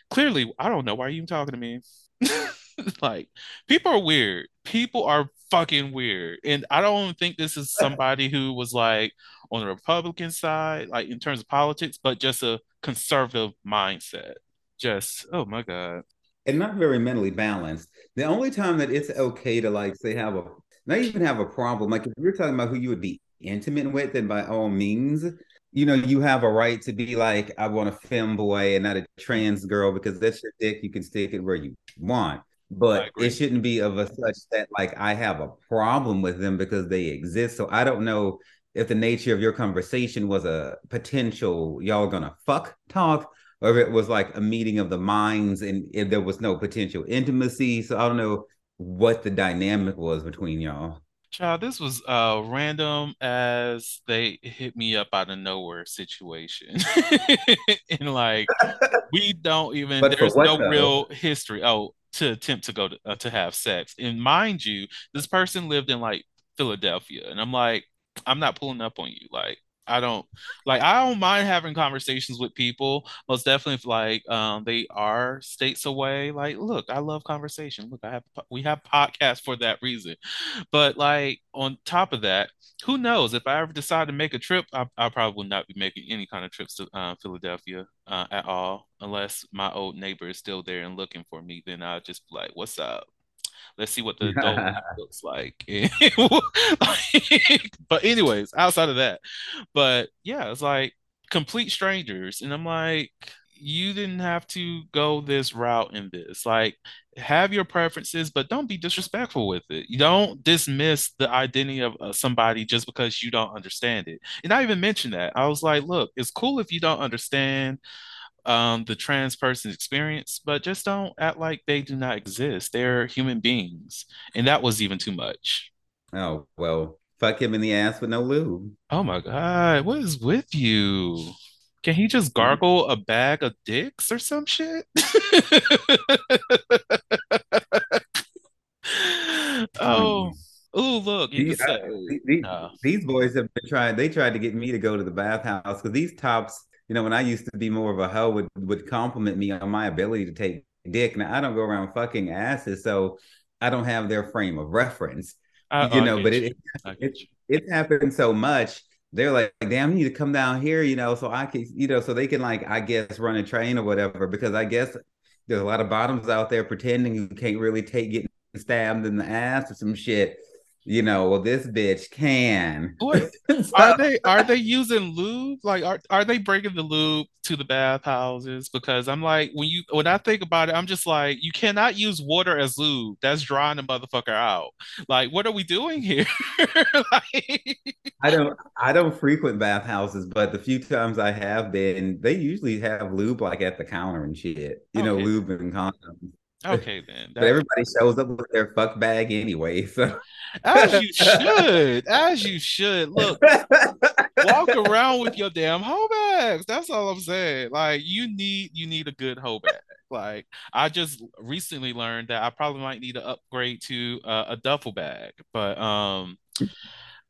clearly, I don't know why you even talking to me. *laughs* *laughs* like people are weird. People are fucking weird. And I don't think this is *laughs* somebody who was like on the Republican side, like in terms of politics, but just a conservative mindset. Just oh my God. And not very mentally balanced. The only time that it's okay to like say have a not even have a problem, like if you're talking about who you would be intimate with, then by all means, you know, you have a right to be like, I want a femboy and not a trans girl because that's your dick. You can stick it where you want. But it shouldn't be of a such that like I have a problem with them because they exist. So I don't know if the nature of your conversation was a potential y'all gonna fuck talk or if it was like a meeting of the minds and if there was no potential intimacy. So I don't know what the dynamic was between y'all. Child, this was uh random as they hit me up out of nowhere situation. *laughs* and like we don't even But there's no though? real history. Oh, to attempt to go to uh, to have sex. And mind you, this person lived in like Philadelphia. And I'm like, I'm not pulling up on you. Like I don't like I don't mind having conversations with people. Most definitely if like um they are states away. Like, look, I love conversation. Look, I have we have podcasts for that reason. But like on top of that, who knows? If I ever decide to make a trip, I, I probably will not be making any kind of trips to uh, Philadelphia uh, at all, unless my old neighbor is still there and looking for me. Then I'll just be like, "What's up? Let's see what the adult *laughs* looks *laughs* like." but anyways, outside of that, but yeah, it's like complete strangers, and I'm like, you didn't have to go this route in this. Like, have your preferences, but don't be disrespectful with it. You don't dismiss the identity of uh, somebody just because you don't understand it. And I even mentioned that. I was like, look, it's cool if you don't understand um, the trans person's experience, but just don't act like they do not exist. They're human beings. And that was even too much. Oh, well, fuck him in the ass with no lube. Oh my God, what is with you? Can he just gargle a bag of dicks or some shit? *laughs* Oh, Mm. oh, look, These, say, these, no. these boys have been trying, they tried to get me to go to the bathhouse because these tops, you know, when I used to be more of a hoe, would, would compliment me on my ability to take dick. Now, I don't go around fucking asses, so I don't have their frame of reference, I, you I know, but you. it, it, it's happened so much. They're like, damn, you need to come down here, you know, so I can, you know, so they can like, I guess, run a train or whatever, because I guess there's a lot of bottoms out there pretending you can't really take getting stabbed in the ass or some shit. You know, well, this bitch can. What *laughs* are they? Are they using lube? Like, are are they bringing the lube to the bathhouses? Because I'm like, when you when I think about it, I'm just like, you cannot use water as lube. That's drawing the motherfucker out. Like, what are we doing here? *laughs* Like, I don't I don't frequent bathhouses, but the few times I have been, they usually have lube like at the counter and shit. You know, Okay. lube and condoms. Okay, then. But That- everybody shows up with their fuck bag anyway. So as you *laughs* should, as you should. Look, walk around with your damn hoe bags. That's all I'm saying. Like you need you need a good hoe bag. Like I just recently learned that I probably might need to upgrade to uh, a duffel bag, but um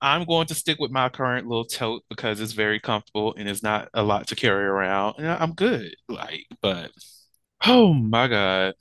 I'm going to stick with my current little tote because it's very comfortable and it's not a lot to carry around. And I'm good. Like, but oh my God.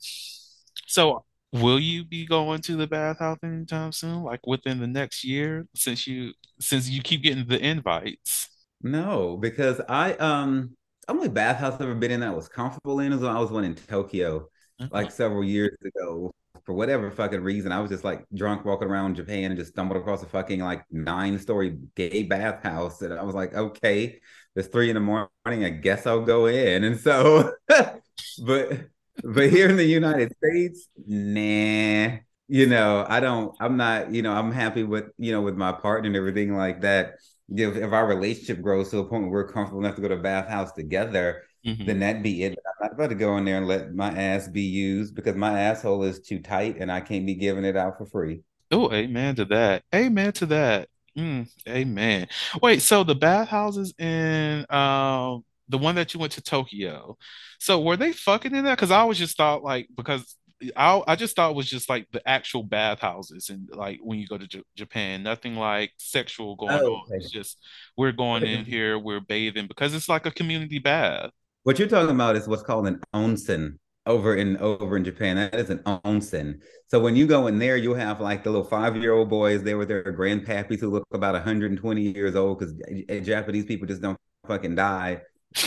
So will you be going to the bathhouse anytime soon? Like within the next year, since you since you keep getting the invites? no, because I um only bathhouse I've ever been in that I was comfortable in is when I was one in Tokyo like several years ago. For whatever fucking reason, I was just like drunk walking around Japan and just stumbled across a fucking like nine story gay bathhouse. And I was like, okay, it's three in the morning. I guess I'll go in. And so, *laughs* but but here in the United States, nah, you know, I don't, I'm not, you know, I'm happy with, you know, with my partner and everything like that. If, if our relationship grows to a point where we're comfortable enough to go to bathhouse together, Mhm. then that'd be it. But I'm not about to go in there and let my ass be used because my asshole is too tight and I can't be giving it out for free. Oh, amen to that. Amen to that. Mm, amen. Wait, so the bathhouses in um the one that you went to Tokyo, so were they fucking in that? Because I always just thought like because I I just thought it was just like the actual bathhouses and like when you go to J Japan, nothing like sexual going Oh, on. okay. It's just we're going in here, we're bathing because it's like a community bath. What you're talking about is what's called an onsen over in over in Japan. That is an onsen. So when you go in there, you'll have like the little five year old boys there with their grandpappies who look about 120 years old because Japanese people just don't fucking die.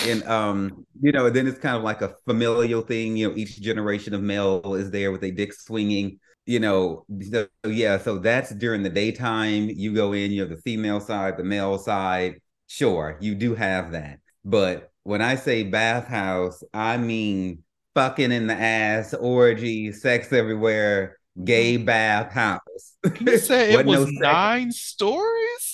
And um, you know, then it's kind of like a familial thing. You know, each generation of male is there with a dick swinging. You know, so yeah. So that's during the daytime. You go in. You have the female side, the male side. Sure, you do have that, but when I say bathhouse, I mean fucking in the ass, orgy, sex everywhere, gay bathhouse. You said *laughs* it Wasn't no was nine stories?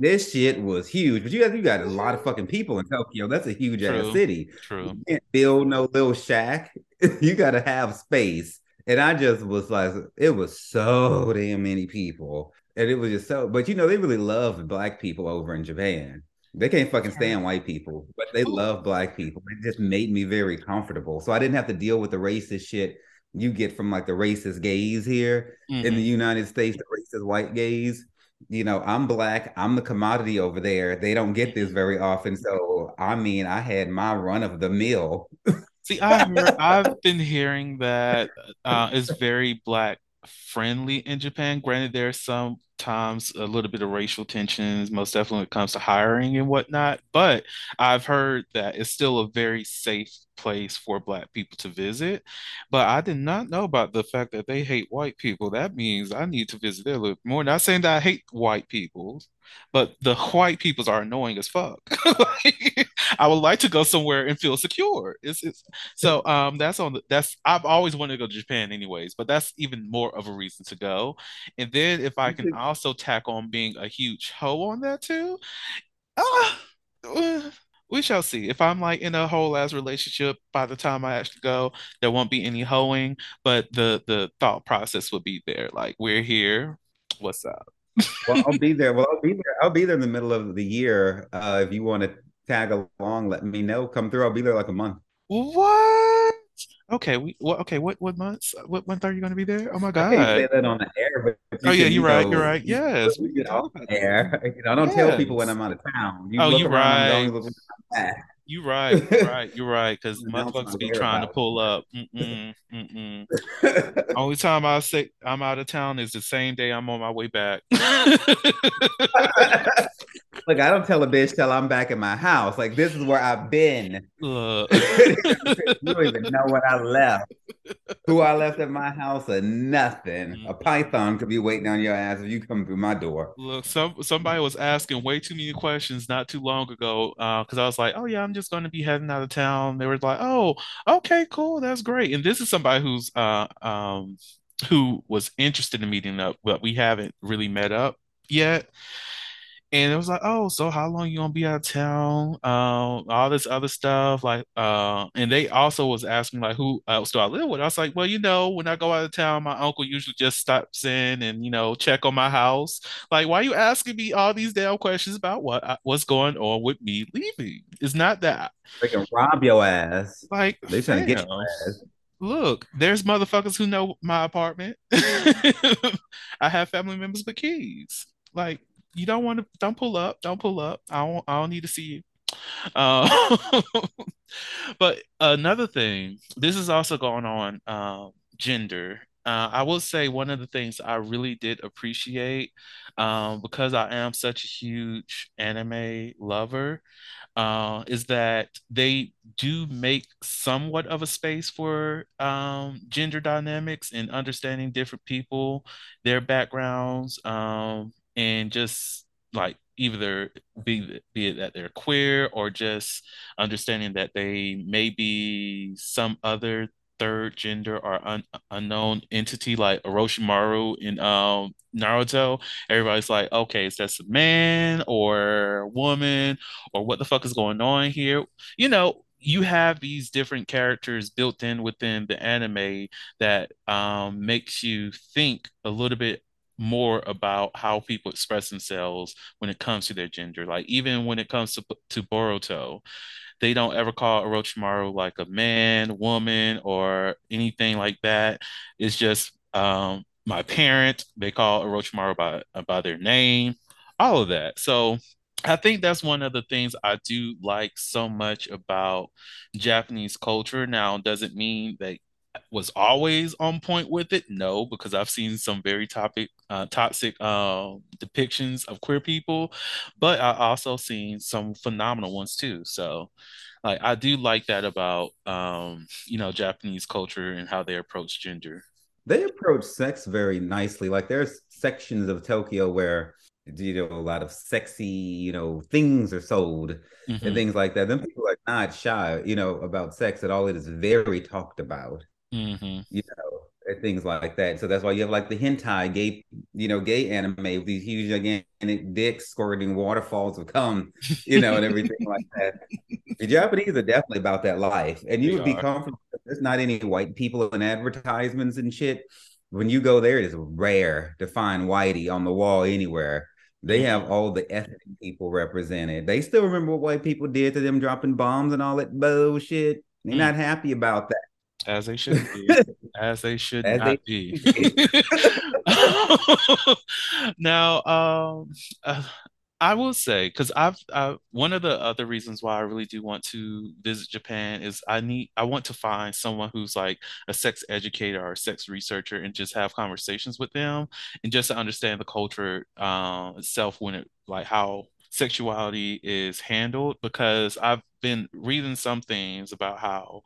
This shit was huge, but you got you got a lot of fucking people in Tokyo. That's a huge True. ass city. True. You can't build no little shack. *laughs* you got to have space. And I just was like, it was so damn many people. and it was just so. But you know, they really love black people over in Japan. They can't fucking stand white people, but they love black people. It just made me very comfortable. So I didn't have to deal with the racist shit you get from like the racist gays here mm-hmm. in the United States, the racist white gays. You know, I'm black. I'm the commodity over there. They don't get this very often. So *laughs* I mean, I had my run of the mill. See, I've heard, I've been hearing that uh, it's very black friendly in Japan. Granted, there's sometimes a little bit of racial tensions, most definitely when it comes to hiring and whatnot. But I've heard that it's still a very safe place for Black people to visit. But I did not know about the fact that they hate white people. That means I need to visit there a little more. Not saying that I hate white people, but the white peoples are annoying as fuck. *laughs* I would like to go somewhere and feel secure. It's, it's so um that's on the that's I've always wanted to go to Japan anyways, but that's even more of a reason to go. And then if I can also tack on being a huge hoe on that too, ah, uh, *sighs* we shall see. If I'm like in a whole ass relationship by the time I actually go, there won't be any hoeing, but the the thought process will be there. Like we're here. What's up? Well, I'll be there. Well, I'll be there. I'll be there in the middle of the year. Uh, if you want to tag along, let me know. Come through. I'll be there like a month. What? Okay, we well, okay. What what months? What month are you going to be there? Oh my god! I can't say that on the air, but oh yeah, you're right. Know, you're right. Yes, we get off air. *laughs* You know, I don't yes. tell people when I'm out of town. You oh, you're right. You right, you're *laughs* right, you're right. Because motherfuckers be trying to pull up. *laughs* Mm-mm, mm-mm. *laughs* Only time I say I'm out of town is the same day I'm on my way back. Look, I don't tell a bitch till I'm back in my house. Like this is where I've been. Uh. *laughs* you don't even know what I left. Who I left at my house or nothing. Mm-hmm. A python could be waiting on your ass if you come through my door. Look, some somebody was asking way too many questions not too long ago. Uh, because I was like, oh yeah, I'm just gonna be heading out of town. They were like, oh, okay, cool, that's great. And this is somebody who's uh um who was interested in meeting up, but we haven't really met up yet and it was like, oh, so how long you gonna be out of town? Um, all this other stuff, like, uh, and they also was asking like, who else do I live with? I was like, well, you know, when I go out of town, my uncle usually just stops in and you know check on my house. Like, why are you asking me all these damn questions about what what's going on with me leaving? It's not that they can rob your ass. Like they trying to get your ass. Look, there's motherfuckers who know my apartment. *laughs* I have family members with keys. Like you don't want to don't pull up don't pull up. I don't i don't need to see you. Uh, *laughs* but another thing this is also going on um, gender. Uh, I will say one of the things I really did appreciate um, because I am such a huge anime lover uh, is that they do make somewhat of a space for um, gender dynamics and understanding different people, their backgrounds, um, and just like either be be it that they're queer or just understanding that they may be some other third gender or un- unknown entity like Orochimaru in um Naruto. Everybody's like, okay, is that a man or woman or what the fuck is going on here? You know, you have these different characters built in within the anime that um, makes you think a little bit more about how people express themselves when it comes to their gender. Like even when it comes to to Boruto, they don't ever call Orochimaru like a man, woman, or anything like that. It's just um, my parent. They call Orochimaru by by their name, all of that. So I think that's one of the things I do like so much about Japanese culture. Now, doesn't mean that was always on point with it? No because i've seen some very topic uh, toxic uh, depictions of queer people but i also seen some phenomenal ones too. So like i do like that about um, you know japanese culture and how they approach gender. They approach sex very nicely. Like there's sections of tokyo where you know a lot of sexy you know things are sold mm-hmm. and things like that. Then people are not shy you know about sex at all. It is very talked about mm-hmm. you know, and things like that. So that's why you have like the hentai gay, you know, gay anime with these huge gigantic dicks squirting waterfalls of cum, you know, and everything like *laughs* that. The Japanese are definitely about that life, and you they would be are. comfortable. There's not any white people in advertisements and shit. when you go there, it is rare to find whitey on the wall anywhere. They have Mm-hmm. all the ethnic people represented. They still remember what white people did to them, dropping bombs and all that bullshit. They're Mm. not happy about that. As they should be. *laughs* As they should As not they be. *laughs* Now, um, uh, I will say, because I've, I, one of the other reasons why I really do want to visit Japan is I need, I want to find someone who's like a sex educator or a sex researcher and just have conversations with them and just to understand the culture uh, itself when it, like how sexuality is handled. Because I've been reading some things about how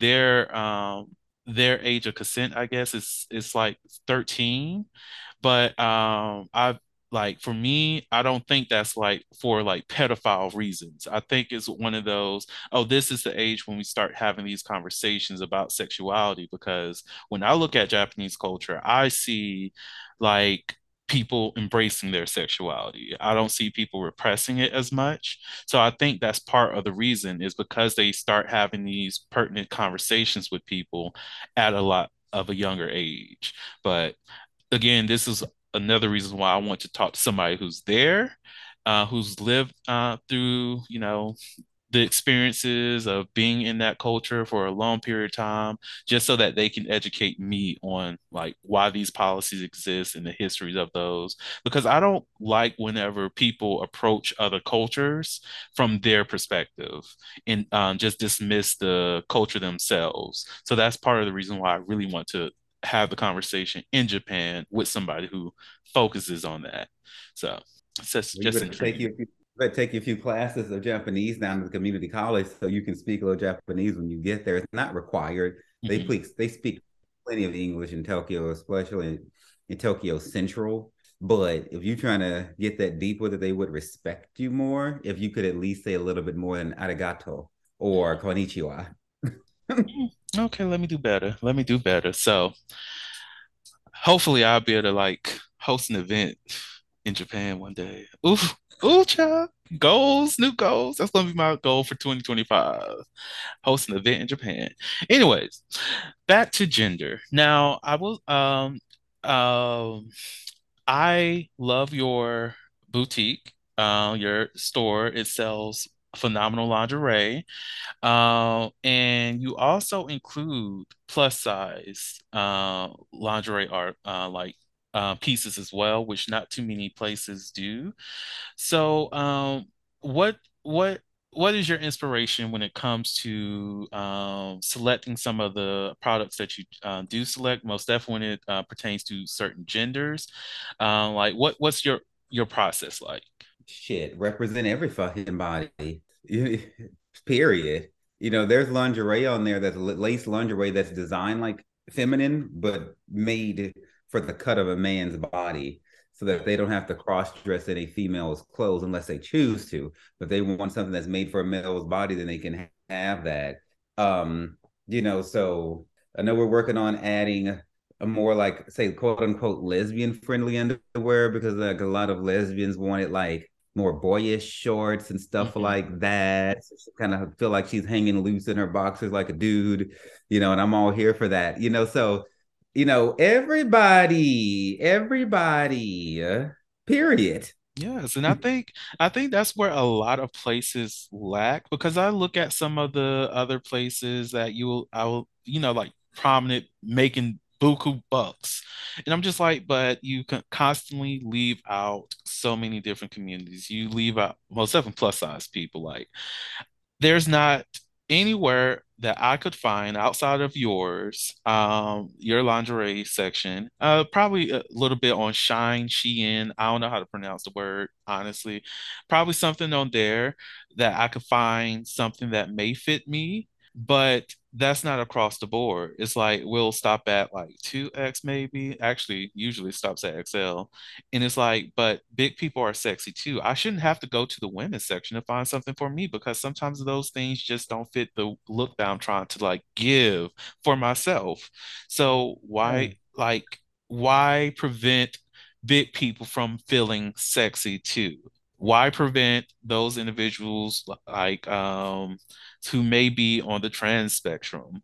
their, um, their age of consent, I guess, is is like 13 but um I've like for me, I don't think that's like for like pedophile reasons. I think it's one of those, oh, this is the age when we start having these conversations about sexuality because when I look at Japanese culture, I see like people embracing their sexuality. I don't see people repressing it as much. So I think that's part of the reason is because they start having these pertinent conversations with people at a lot of a younger age. But again, this is another reason why I want to talk to somebody who's there, uh, who's lived uh, through, you know, the experiences of being in that culture for a long period of time, just so that they can educate me on like why these policies exist and the histories of those. Because I don't like whenever people approach other cultures from their perspective and um, just dismiss the culture themselves. So that's part of the reason why I really want to have the conversation in Japan with somebody who focuses on that. So it's just, Well, just take you, intriguing. a few- better take you a few classes of Japanese down to the community college so you can speak a little Japanese when you get there. It's not required. They Mhm. speak they speak plenty of English in Tokyo, especially in, in Tokyo Central. But if you're trying to get that deep with it, they would respect you more if you could at least say a little bit more than arigato or konnichiwa. *laughs* Okay, let me do better. Let me do better. So hopefully I'll be able to like host an event in Japan one day. Ooh, ooh. Goals, new goals. That's gonna be my goal for 2025. Host an event in Japan. Anyways, back to gender. Now I will um um I love your boutique. Uh, your store. It sells phenomenal lingerie. Uh, and you also include plus size uh, lingerie art, uh, like uh, pieces as well, which not too many places do. So, um, what what what is your inspiration when it comes to um, selecting some of the products that you uh, do select? Most definitely when it uh, pertains to certain genders. Uh, like, what what's your your process like? Shit, represent every fucking body. *laughs* Period. You know, there's lingerie on there that's lace lingerie that's designed like feminine, but made for the cut of a man's body so that they don't have to cross dress in a female's clothes unless they choose to. But they want something that's made for a male's body, then they can have that. Um, you know, so I know we're working on adding a more like say quote unquote lesbian friendly underwear because like a lot of lesbians wanted like more boyish shorts and stuff Mhm. like that. So she kind of feel like she's hanging loose in her boxers like a dude, you know, and I'm all here for that, you know. So, you know, everybody, everybody, period. Yes, and I think I think that's where a lot of places lack because I look at some of the other places that you will I will you know like prominent making buku bucks. And I'm just like, but you can constantly leave out so many different communities. You leave out most definitely plus size people. Like there's not anywhere that I could find outside of yours, um, your lingerie section. Uh, probably a little bit on Shine, Shein. I don't know how to pronounce the word, honestly. Probably something on there that I could find something that may fit me, but that's not across the board. It's like we'll stop at like 2X maybe. Actually, usually stops at XL. And it's like, but big people are sexy too. I shouldn't have to go to the women's section to find something for me because sometimes those things just don't fit the look that I'm trying to like give for myself. So why Right. like why prevent big people from feeling sexy too? Why prevent those individuals like um who may be on the trans spectrum?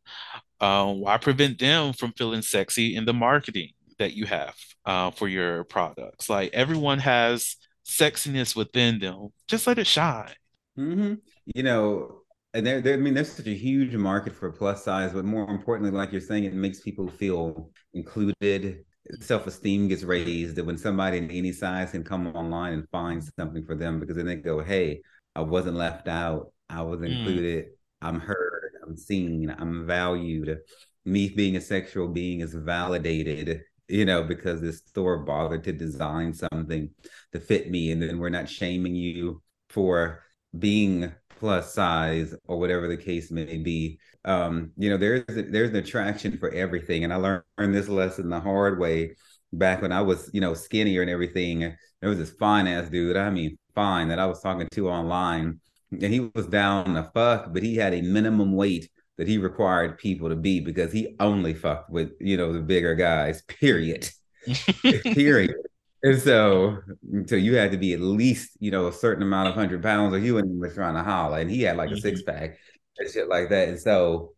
Um, why prevent them from feeling sexy in the marketing? that you have uh, for your products. Like everyone has sexiness within them. Just let it shine. Mm-hmm. You know, and there, there, I mean, there's such a huge market for plus size, but more importantly, like you're saying, it makes people feel included. Self-esteem gets raised that when somebody in any size can come online and find something for them, because then they go, "Hey, I wasn't left out. I was included. Mm. I'm heard. I'm seen. I'm valued. Me being a sexual being is validated." You know, because this store bothered to design something to fit me, and then we're not shaming you for being plus size or whatever the case may be. Um, you know, there's there's an attraction for everything, and I learned this lesson the hard way back when I was, you know, skinnier and everything. There was this fine ass dude, I mean, fine, that I was talking to online, and he was down the fuck, but he had a minimum weight that he required people to be because he only fucked with, you know, the bigger guys. *laughs* Period. *laughs* period. And so, so you had to be at least, you know, a certain amount of hundred pounds, or you wouldn't was trying to holler. And he had like a mm-hmm. six pack and shit like that. And so,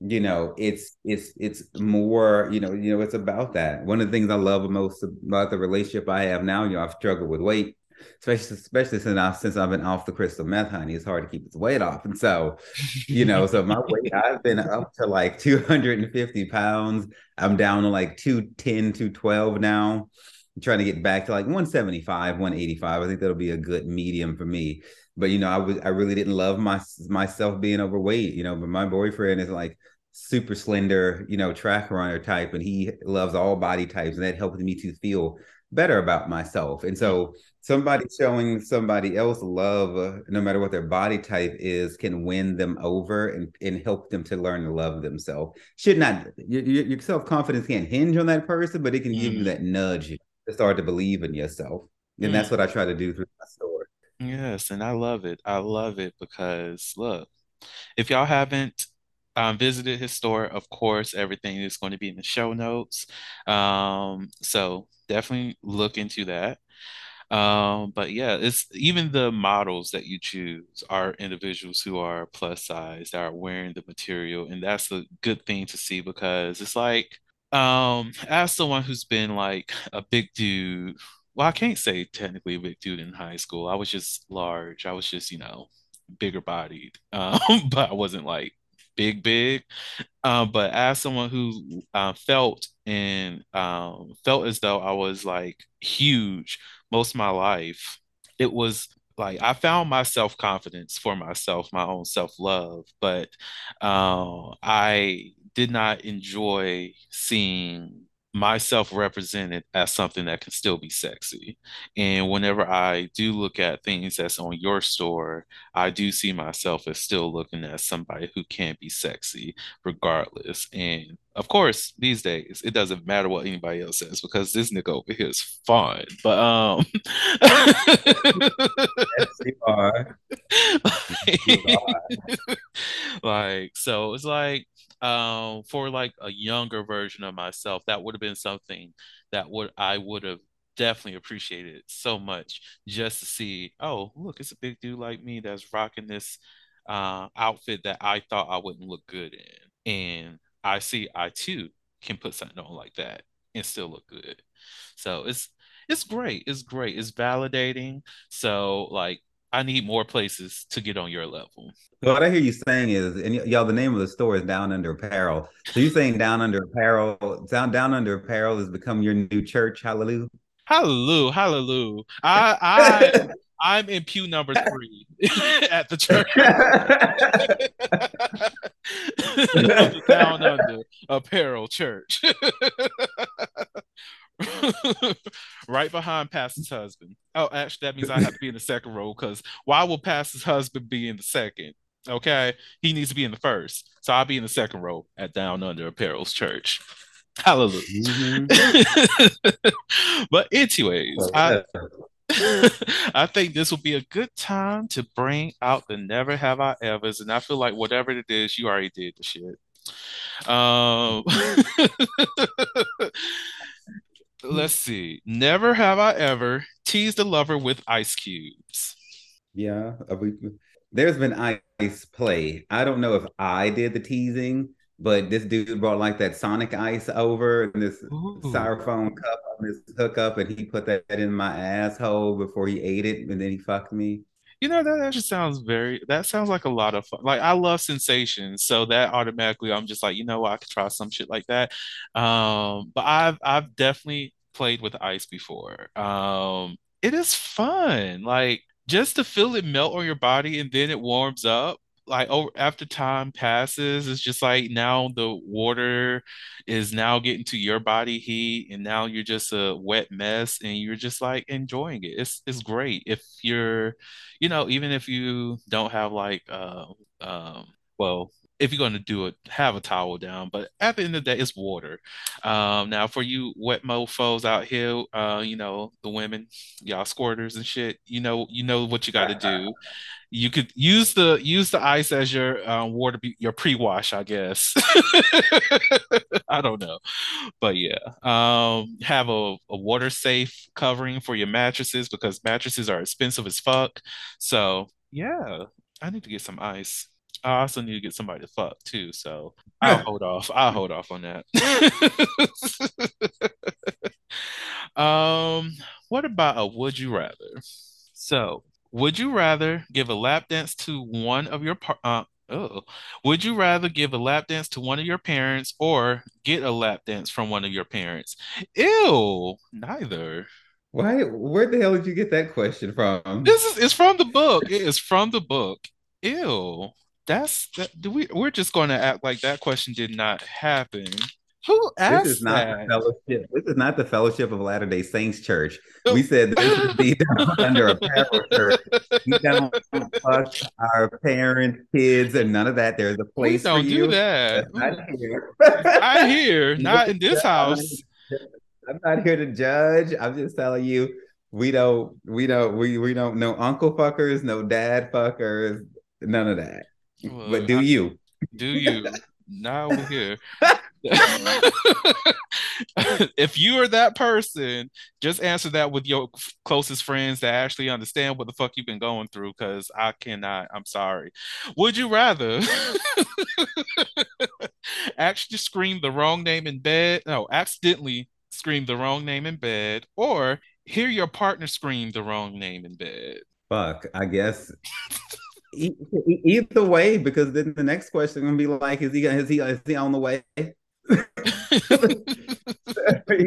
you know, it's it's it's more, you know, you know, it's about that. One of the things I love most about the relationship I have now, you know, I've struggled with weight, especially especially since I since I've been off the crystal meth, honey. It's hard to keep its weight off. And so, you know, so my weight, I've been up to like 250 pounds. I'm down to like 210, 212 now trying to get back to like 175, 185. I think that'll be a good medium for me. But you know, I was I really didn't love my myself being overweight, you know, but my boyfriend is like super slender, you know, track runner type, and he loves all body types, and that helped me to feel better about myself. And so somebody showing somebody else love, uh, no matter what their body type is, can win them over and, and help them to learn to love themselves. Should not your, your self confidence can't hinge on that person, but it can mm. give you mm. that nudge to start to believe in yourself. And mm. that's what I try to do through my store. Yes, and I love it. I love it because look, if y'all haven't um, visited his store, of course, everything is going to be in the show notes. Um, so definitely look into that. Um, but yeah, it's even the models that you choose are individuals who are plus size that are wearing the material, and that's a good thing to see because it's like um, as someone who's been like a big dude, well, I can't say technically a big dude in high school. I was just large. I was just, you know, bigger bodied. *laughs* Um, but I wasn't like big, big. Um, but as someone who uh, felt and um, felt as though I was like huge most of my life, it was like I found my self confidence for myself, my own self love, but uh, I did not enjoy seeing myself represented as something that can still be sexy. And whenever I do look at things that's on your store, I do see myself as still looking at somebody who can't be sexy regardless. And of course, these days it doesn't matter what anybody else says because this nigga over here is fine. But um yes, you are. *laughs* like, you are. *laughs* like so it's like um, for like a younger version of myself, that would have been something that would I would have definitely appreciated so much just to see, oh, look, it's a big dude like me that's rocking this uh, outfit that I thought I wouldn't look good in. And I see I too can put something on like that and still look good. So it's it's great. It's great. It's validating. So like I need more places to get on your level. What I hear you saying is, and y'all, the name of the store is Down Under Apparel. So you're saying Down Under Apparel, Down Down Under Apparel has become your new church? Hallelujah. Hallelujah, hallelujah. I *laughs* I I'm in pew number *laughs* three *laughs* at the church. *laughs* Down Under Apparel Church. right behind Pastor's husband. Oh, actually, that means I have to be in the second row because why will Pastor's husband be in the second? Okay, he needs to be in the first, so I'll be in the second row at Down Under Apparel's church. Hallelujah. Mm-hmm. but anyways, I, *laughs* I think this will be a good time to bring out the never have I ever's, and I feel like whatever it is, you already did the shit. Um, *laughs* let's see. Never have I ever teased a lover with ice cubes. Yeah, there's been ice play. I don't know if I did the teasing, But this dude brought like that Sonic ice over in this Ooh. styrofoam cup on this hookup, and he put that in my asshole before he ate it, and then he fucked me. You know, that actually sounds very, that sounds like a lot of fun. Like, I love sensations. So that automatically, I'm just like, you know what, I could try some shit like that. Um, but I've, I've definitely played with ice before. Um, it is fun. Like, just to feel it melt on your body and then it warms up. Like, after time passes, it's just like now the water is now getting to your body heat, and now you're just a wet mess, and you're just like enjoying it. It's it's great if you're you know, even if you don't have like uh um well if you're going to do it, have a towel down. But at the end of the day, it's water. Um, now, for you wet mofos out here, uh, you know the women, y'all squirters and shit. You know, you know what you got to do. *laughs* You could use the use the ice as your uh, water, your pre-wash, I guess. *laughs* I don't know, but yeah, um, have a, a water safe covering for your mattresses because mattresses are expensive as fuck. So yeah, I need to get some ice. I also need to get somebody to fuck too. So I'll hold off. I'll hold off on that. *laughs* um, what about a would you rather? So, would you rather give a lap dance to one of your par uh, oh, would you rather give a lap dance to one of your parents or get a lap dance from one of your parents? Ew, neither. Why? Where the hell did you get that question from? This is it's from the book. It is from the book. Ew. That's that do we we're just going to act like that question did not happen. Who This asked is not the that? fellowship. This is not the Fellowship of Latter-day Saints Church. Oh. We said this would be *laughs* under a parish church. We don't fuck our parents, kids, and none of that. There's a We place for don't do you. that. That's not mm. here. I hear, *laughs* not in this house. I'm not here to judge. I'm just telling you, we don't, we don't, we we don't know uncle fuckers, no dad fuckers, none of that. Well, But do I- you? do you? Not over here. *laughs* *laughs* If you are that person, just answer that with your closest friends that actually understand what the fuck you've been going through, because I cannot. I'm sorry. Would you rather *laughs* actually scream the wrong name in bed? No, accidentally scream the wrong name in bed, or hear your partner scream the wrong name in bed? Fuck, I guess. Either way, because then the next question gonna be like, is he is he is he on the way? *laughs* he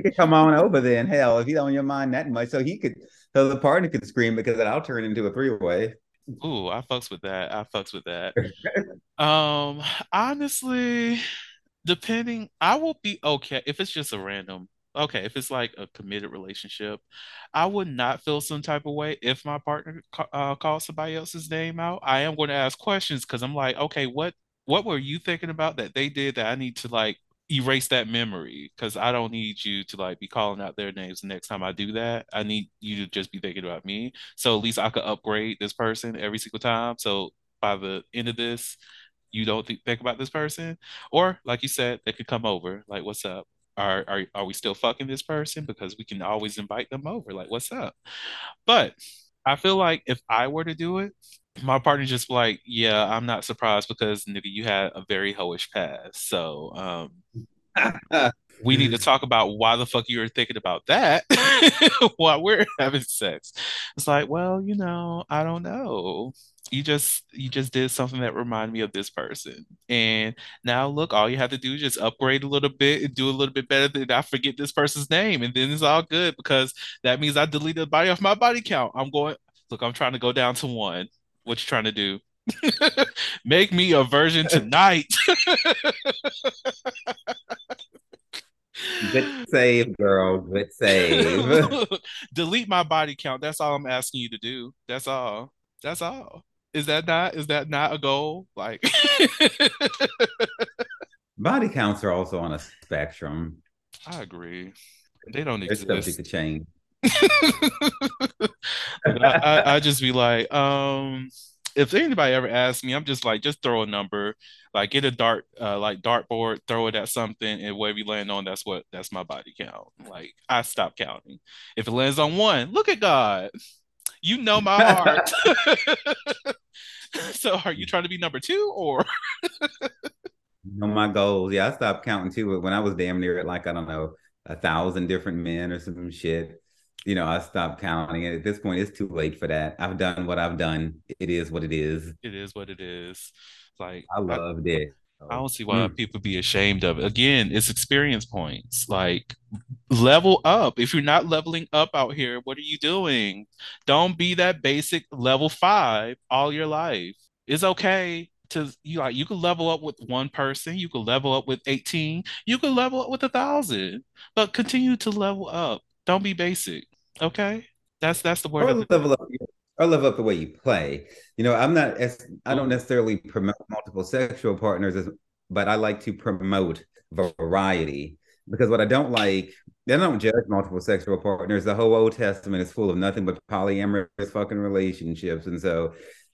can come on over then. Hell, if he's on your mind that much, so he could, so the partner could scream because then I'll turn into a three way. Ooh, I fucks with that. I fucks with that. Um, honestly, depending, I will be okay if it's just a random. Okay, if it's like a committed relationship, I would not feel some type of way if my partner ca- uh, calls somebody else's name out. I am going to ask questions because I'm like, okay, what what were you thinking about that they did that I need to like erase that memory because I don't need you to like be calling out their names the next time I do that. I need you to just be thinking about me. So at least I could upgrade this person every single time. So by the end of this, you don't think, think about this person. Or like you said, they could come over. Like, what's up? Are are are we still fucking this person? Because we can always invite them over. Like, what's up? But I feel like if I were to do it, my partner just like, yeah, I'm not surprised because nigga, you had a very hoish past. So um *laughs* we need to talk about why the fuck you were thinking about that *laughs* while we're having sex. It's like, well, you know, I don't know. You just you just did something that reminded me of this person. And now look, all you have to do is just upgrade a little bit and do a little bit better than I forget this person's name. And then it's all good because that means I deleted the body off my body count. I'm going, look, I'm trying to go down to one. What you trying to do? *laughs* Make me a version tonight. Good save, girl. Good save. *laughs* Delete my body count. That's all I'm asking you to do. That's all. That's all. Is that not is that not a goal? Like *laughs* *laughs* Body counts are also on a spectrum. I agree. They don't They're subject exist. to change. *laughs* I, I I just be like, um, if anybody ever asks me, I'm just like, just throw a number, like get a dart, uh, like dartboard, throw it at something, and whatever you land on, that's what that's my body count. Like I stop counting. If it lands on one, look at God. You know my heart. *laughs* So are you trying to be number two or *laughs* No my goals. Yeah, I stopped counting too. When I was damn near at like I don't know a thousand different men or some shit. You know, I stopped counting. And at this point, it's too late for that. I've done what I've done. It is what it is. It is what it is. Like I loved it. I don't see why mm. people be ashamed of it. Again, it's experience points. Like level up. If you're not leveling up out here, what are you doing? Don't be that basic level five all your life. It's okay to you like you can level up with one person, you can level up with 18, you can level up with a thousand, but continue to level up. Don't be basic. Okay? That's that's the word. Or level up or level up the way you play. You know, I'm not as I don't necessarily promote multiple sexual partners as but I like to promote variety because what I don't like, I don't judge multiple sexual partners. The whole Old Testament is full of nothing but polyamorous fucking relationships. And so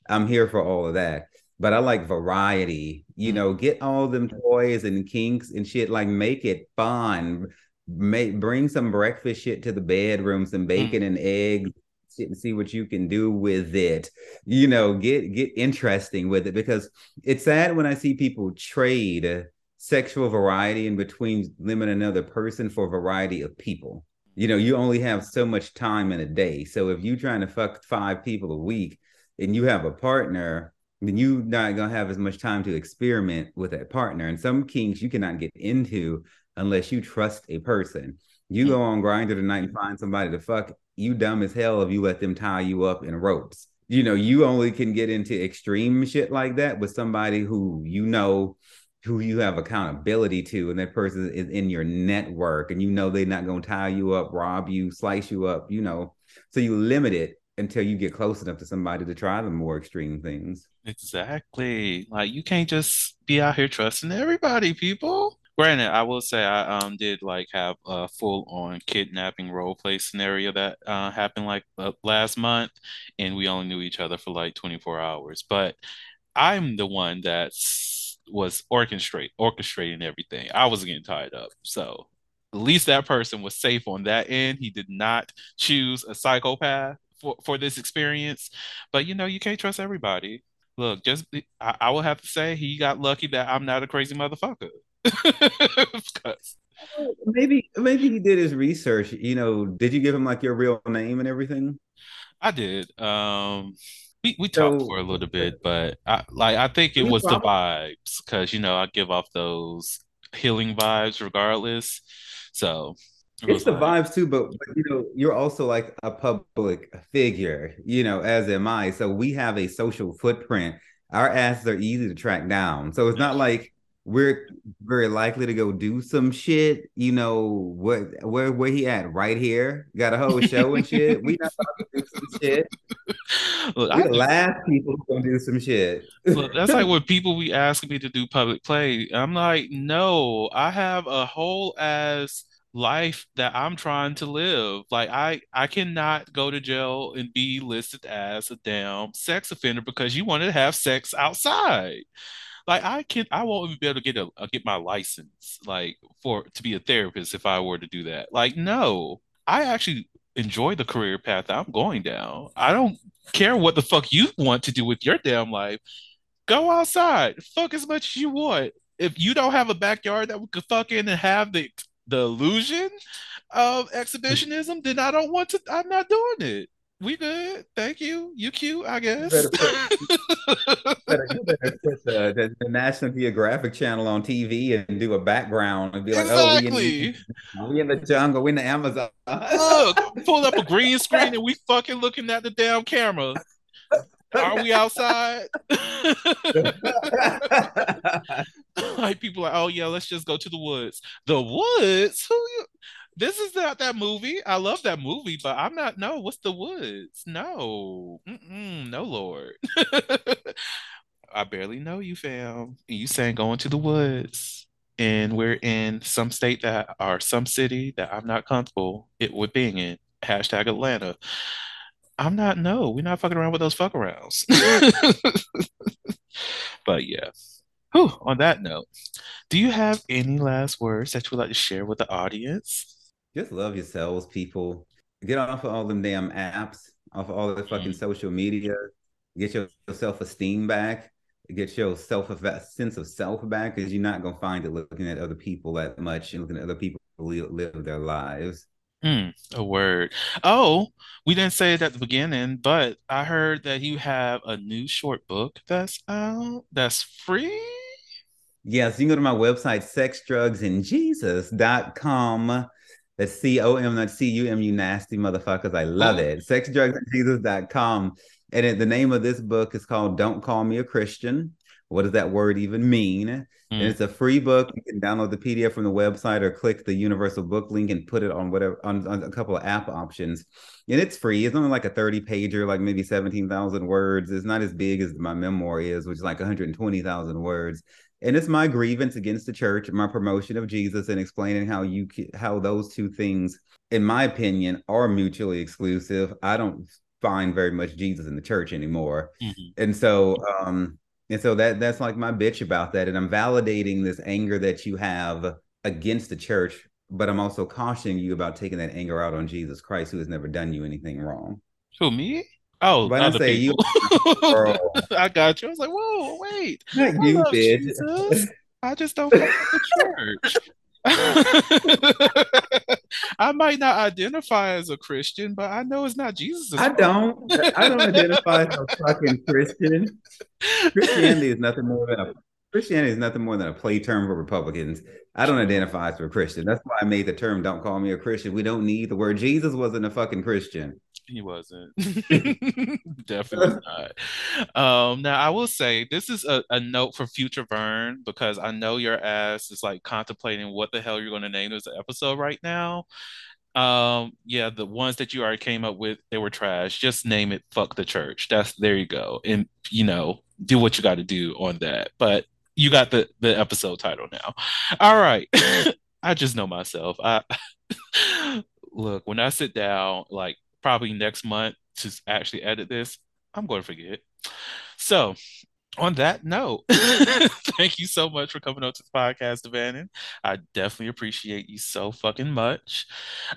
I'm here for all of that. But I like variety, you know, get all them toys and kinks and shit, like make it fun. Make bring some breakfast shit to the bedroom, some bacon mm. and eggs, and see what you can do with it. You know, get get interesting with it because it's sad when I see people trade sexual variety in between them and another person for a variety of people. You know, you only have so much time in a day. So if you're trying to fuck five people a week and you have a partner, then you're not gonna have as much time to experiment with that partner. And some kinks you cannot get into unless you trust a person. You hmm. go on Grindr tonight and find somebody to fuck, you dumb as hell if you let them tie you up in ropes. You know, you only can get into extreme shit like that with somebody who you know who you have accountability to, and that person is in your network, and you know they're not gonna tie you up, rob you, slice you up, you know. So you limit it until you get close enough to somebody to try the more extreme things. Exactly. Like you can't just be out here trusting everybody, people. Granted, I will say I um did like have a full on kidnapping role play scenario that uh, happened like uh, last month, and we only knew each other for like 24 hours. But I'm the one that was orchestrate orchestrating everything. I was getting tied up, so at least that person was safe on that end. He did not choose a psychopath for, for this experience. But you know, you can't trust everybody. Look, just I, I will have to say he got lucky that I'm not a crazy motherfucker. *laughs* maybe maybe he did his research. You know, did you give him like your real name and everything? I did. Um we, we talked so, for a little bit, but I like I think it was the vibes because you know I give off those healing vibes regardless. So it it's the like, vibes too, but, but you know you're also like a public figure, you know, as am I. So we have a social footprint. Our asses are easy to track down. So it's not like we're very likely to go do some shit. You know what? Where where he at? Right here. Got a whole show and *laughs* shit. We not about to do some shit. Look, we the last people who gonna do some shit. Look, that's like *laughs* when people be asking me to do public play. I'm like, no, I have a whole ass life that I'm trying to live. Like I I cannot go to jail and be listed as a damn sex offender because you wanted to have sex outside like I can I won't even be able to get a, a get my license like for to be a therapist if I were to do that. Like no, I actually enjoy the career path I'm going down. I don't care what the fuck you want to do with your damn life. Go outside, fuck as much as you want. If you don't have a backyard that we could fuck in and have the the illusion of exhibitionism, then I don't want to. I'm not doing it we good. Thank you. You cute, I guess. You better put, *laughs* better, better put the, the, the, National Geographic channel on TV and do a background and be like, exactly. oh, we in, the, we in the jungle, we in the Amazon. Look, pull up a *laughs* green screen and we fucking looking at the damn camera. Are we outside? *laughs* like people are, oh yeah, let's just go to the woods. The woods? Who you? This is not that movie. I love that movie, but I'm not. No, what's the woods? No, Mm-mm, no, Lord. *laughs* I barely know you, fam. And you saying going to the woods, and we're in some state that or some city that I'm not comfortable it with being in. Hashtag Atlanta. I'm not. No, we're not fucking around with those fuck arounds. *laughs* but yeah. Whew, on that note, do you have any last words that you would like to share with the audience? Just love yourselves, people. Get off of all them damn apps, off of all the fucking mm. social media. Get your self esteem back. get your self sense of self back because you're not gonna find it looking at other people that much and looking at other people live their lives. Mm, a word. Oh, we didn't say it at the beginning, but I heard that you have a new short book that's out that's free. Yes, you can go to my website, sexdrugsandjesus.com. That's C-O-M, not C-U-M, you nasty motherfuckers. I love oh. it. Sexdrugsandjesus.com. And it, the name of this book is called Don't Call Me a Christian. What does that word even mean? Mm. And it's a free book. You can download the PDF from the website or click the universal book link and put it on whatever on, on a couple of app options. And it's free. It's only like a 30 pager, like maybe 17,000 words. It's not as big as my memoir is, which is like 120,000 words. And it's my grievance against the church, my promotion of Jesus, and explaining how you how those two things, in my opinion, are mutually exclusive. I don't find very much Jesus in the church anymore. Mm-hmm. And so um and so that that's like my bitch about that and I'm validating this anger that you have against the church, but I'm also cautioning you about taking that anger out on Jesus Christ who has never done you anything wrong. Who me? Oh, when I say people. you, *laughs* I got you. I was like, whoa, wait. Not *laughs* you, bitch. I just don't fuck with the church. *laughs* I might not identify as a Christian, but I know it's not Jesus. I don't. I don't identify as a fucking Christian. Christianity is nothing more than a Christianity is nothing more than a play term for Republicans. I don't identify as a Christian. That's why I made the term "Don't call me a Christian." We don't need the word Jesus wasn't a fucking Christian. He wasn't. *laughs* *laughs* Definitely not. Um, now I will say this is a, a, note for future Vern because I know your ass is like contemplating what the hell you're going to name this episode right now. Um, yeah, the ones that you already came up with, they were trash. Just name it "Fuck the Church." That's there you go, and you know, do what you got to do on that. But you got the the episode title now. All right, *laughs* I just know myself. I look when I sit down, like probably next month to actually edit this, I'm going to forget. So on that note, *laughs* thank you so much for coming up to the podcast, De'Vannon. I definitely appreciate you so fucking much.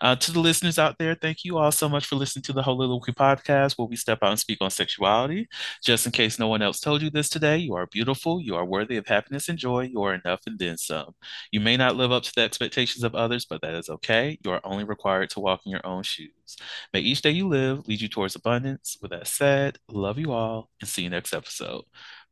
Uh, to the listeners out there, thank you all so much for listening to the Heauxliloquy podcast, where we step out and speak on sexuality. Just in case no one else told you this today, you are beautiful, you are worthy of happiness and joy, you are enough and then some. You may not live up to the expectations of others, but that is okay. You are only required to walk in your own shoes. May each day you live lead you towards abundance. With that said, love you all and see you next episode.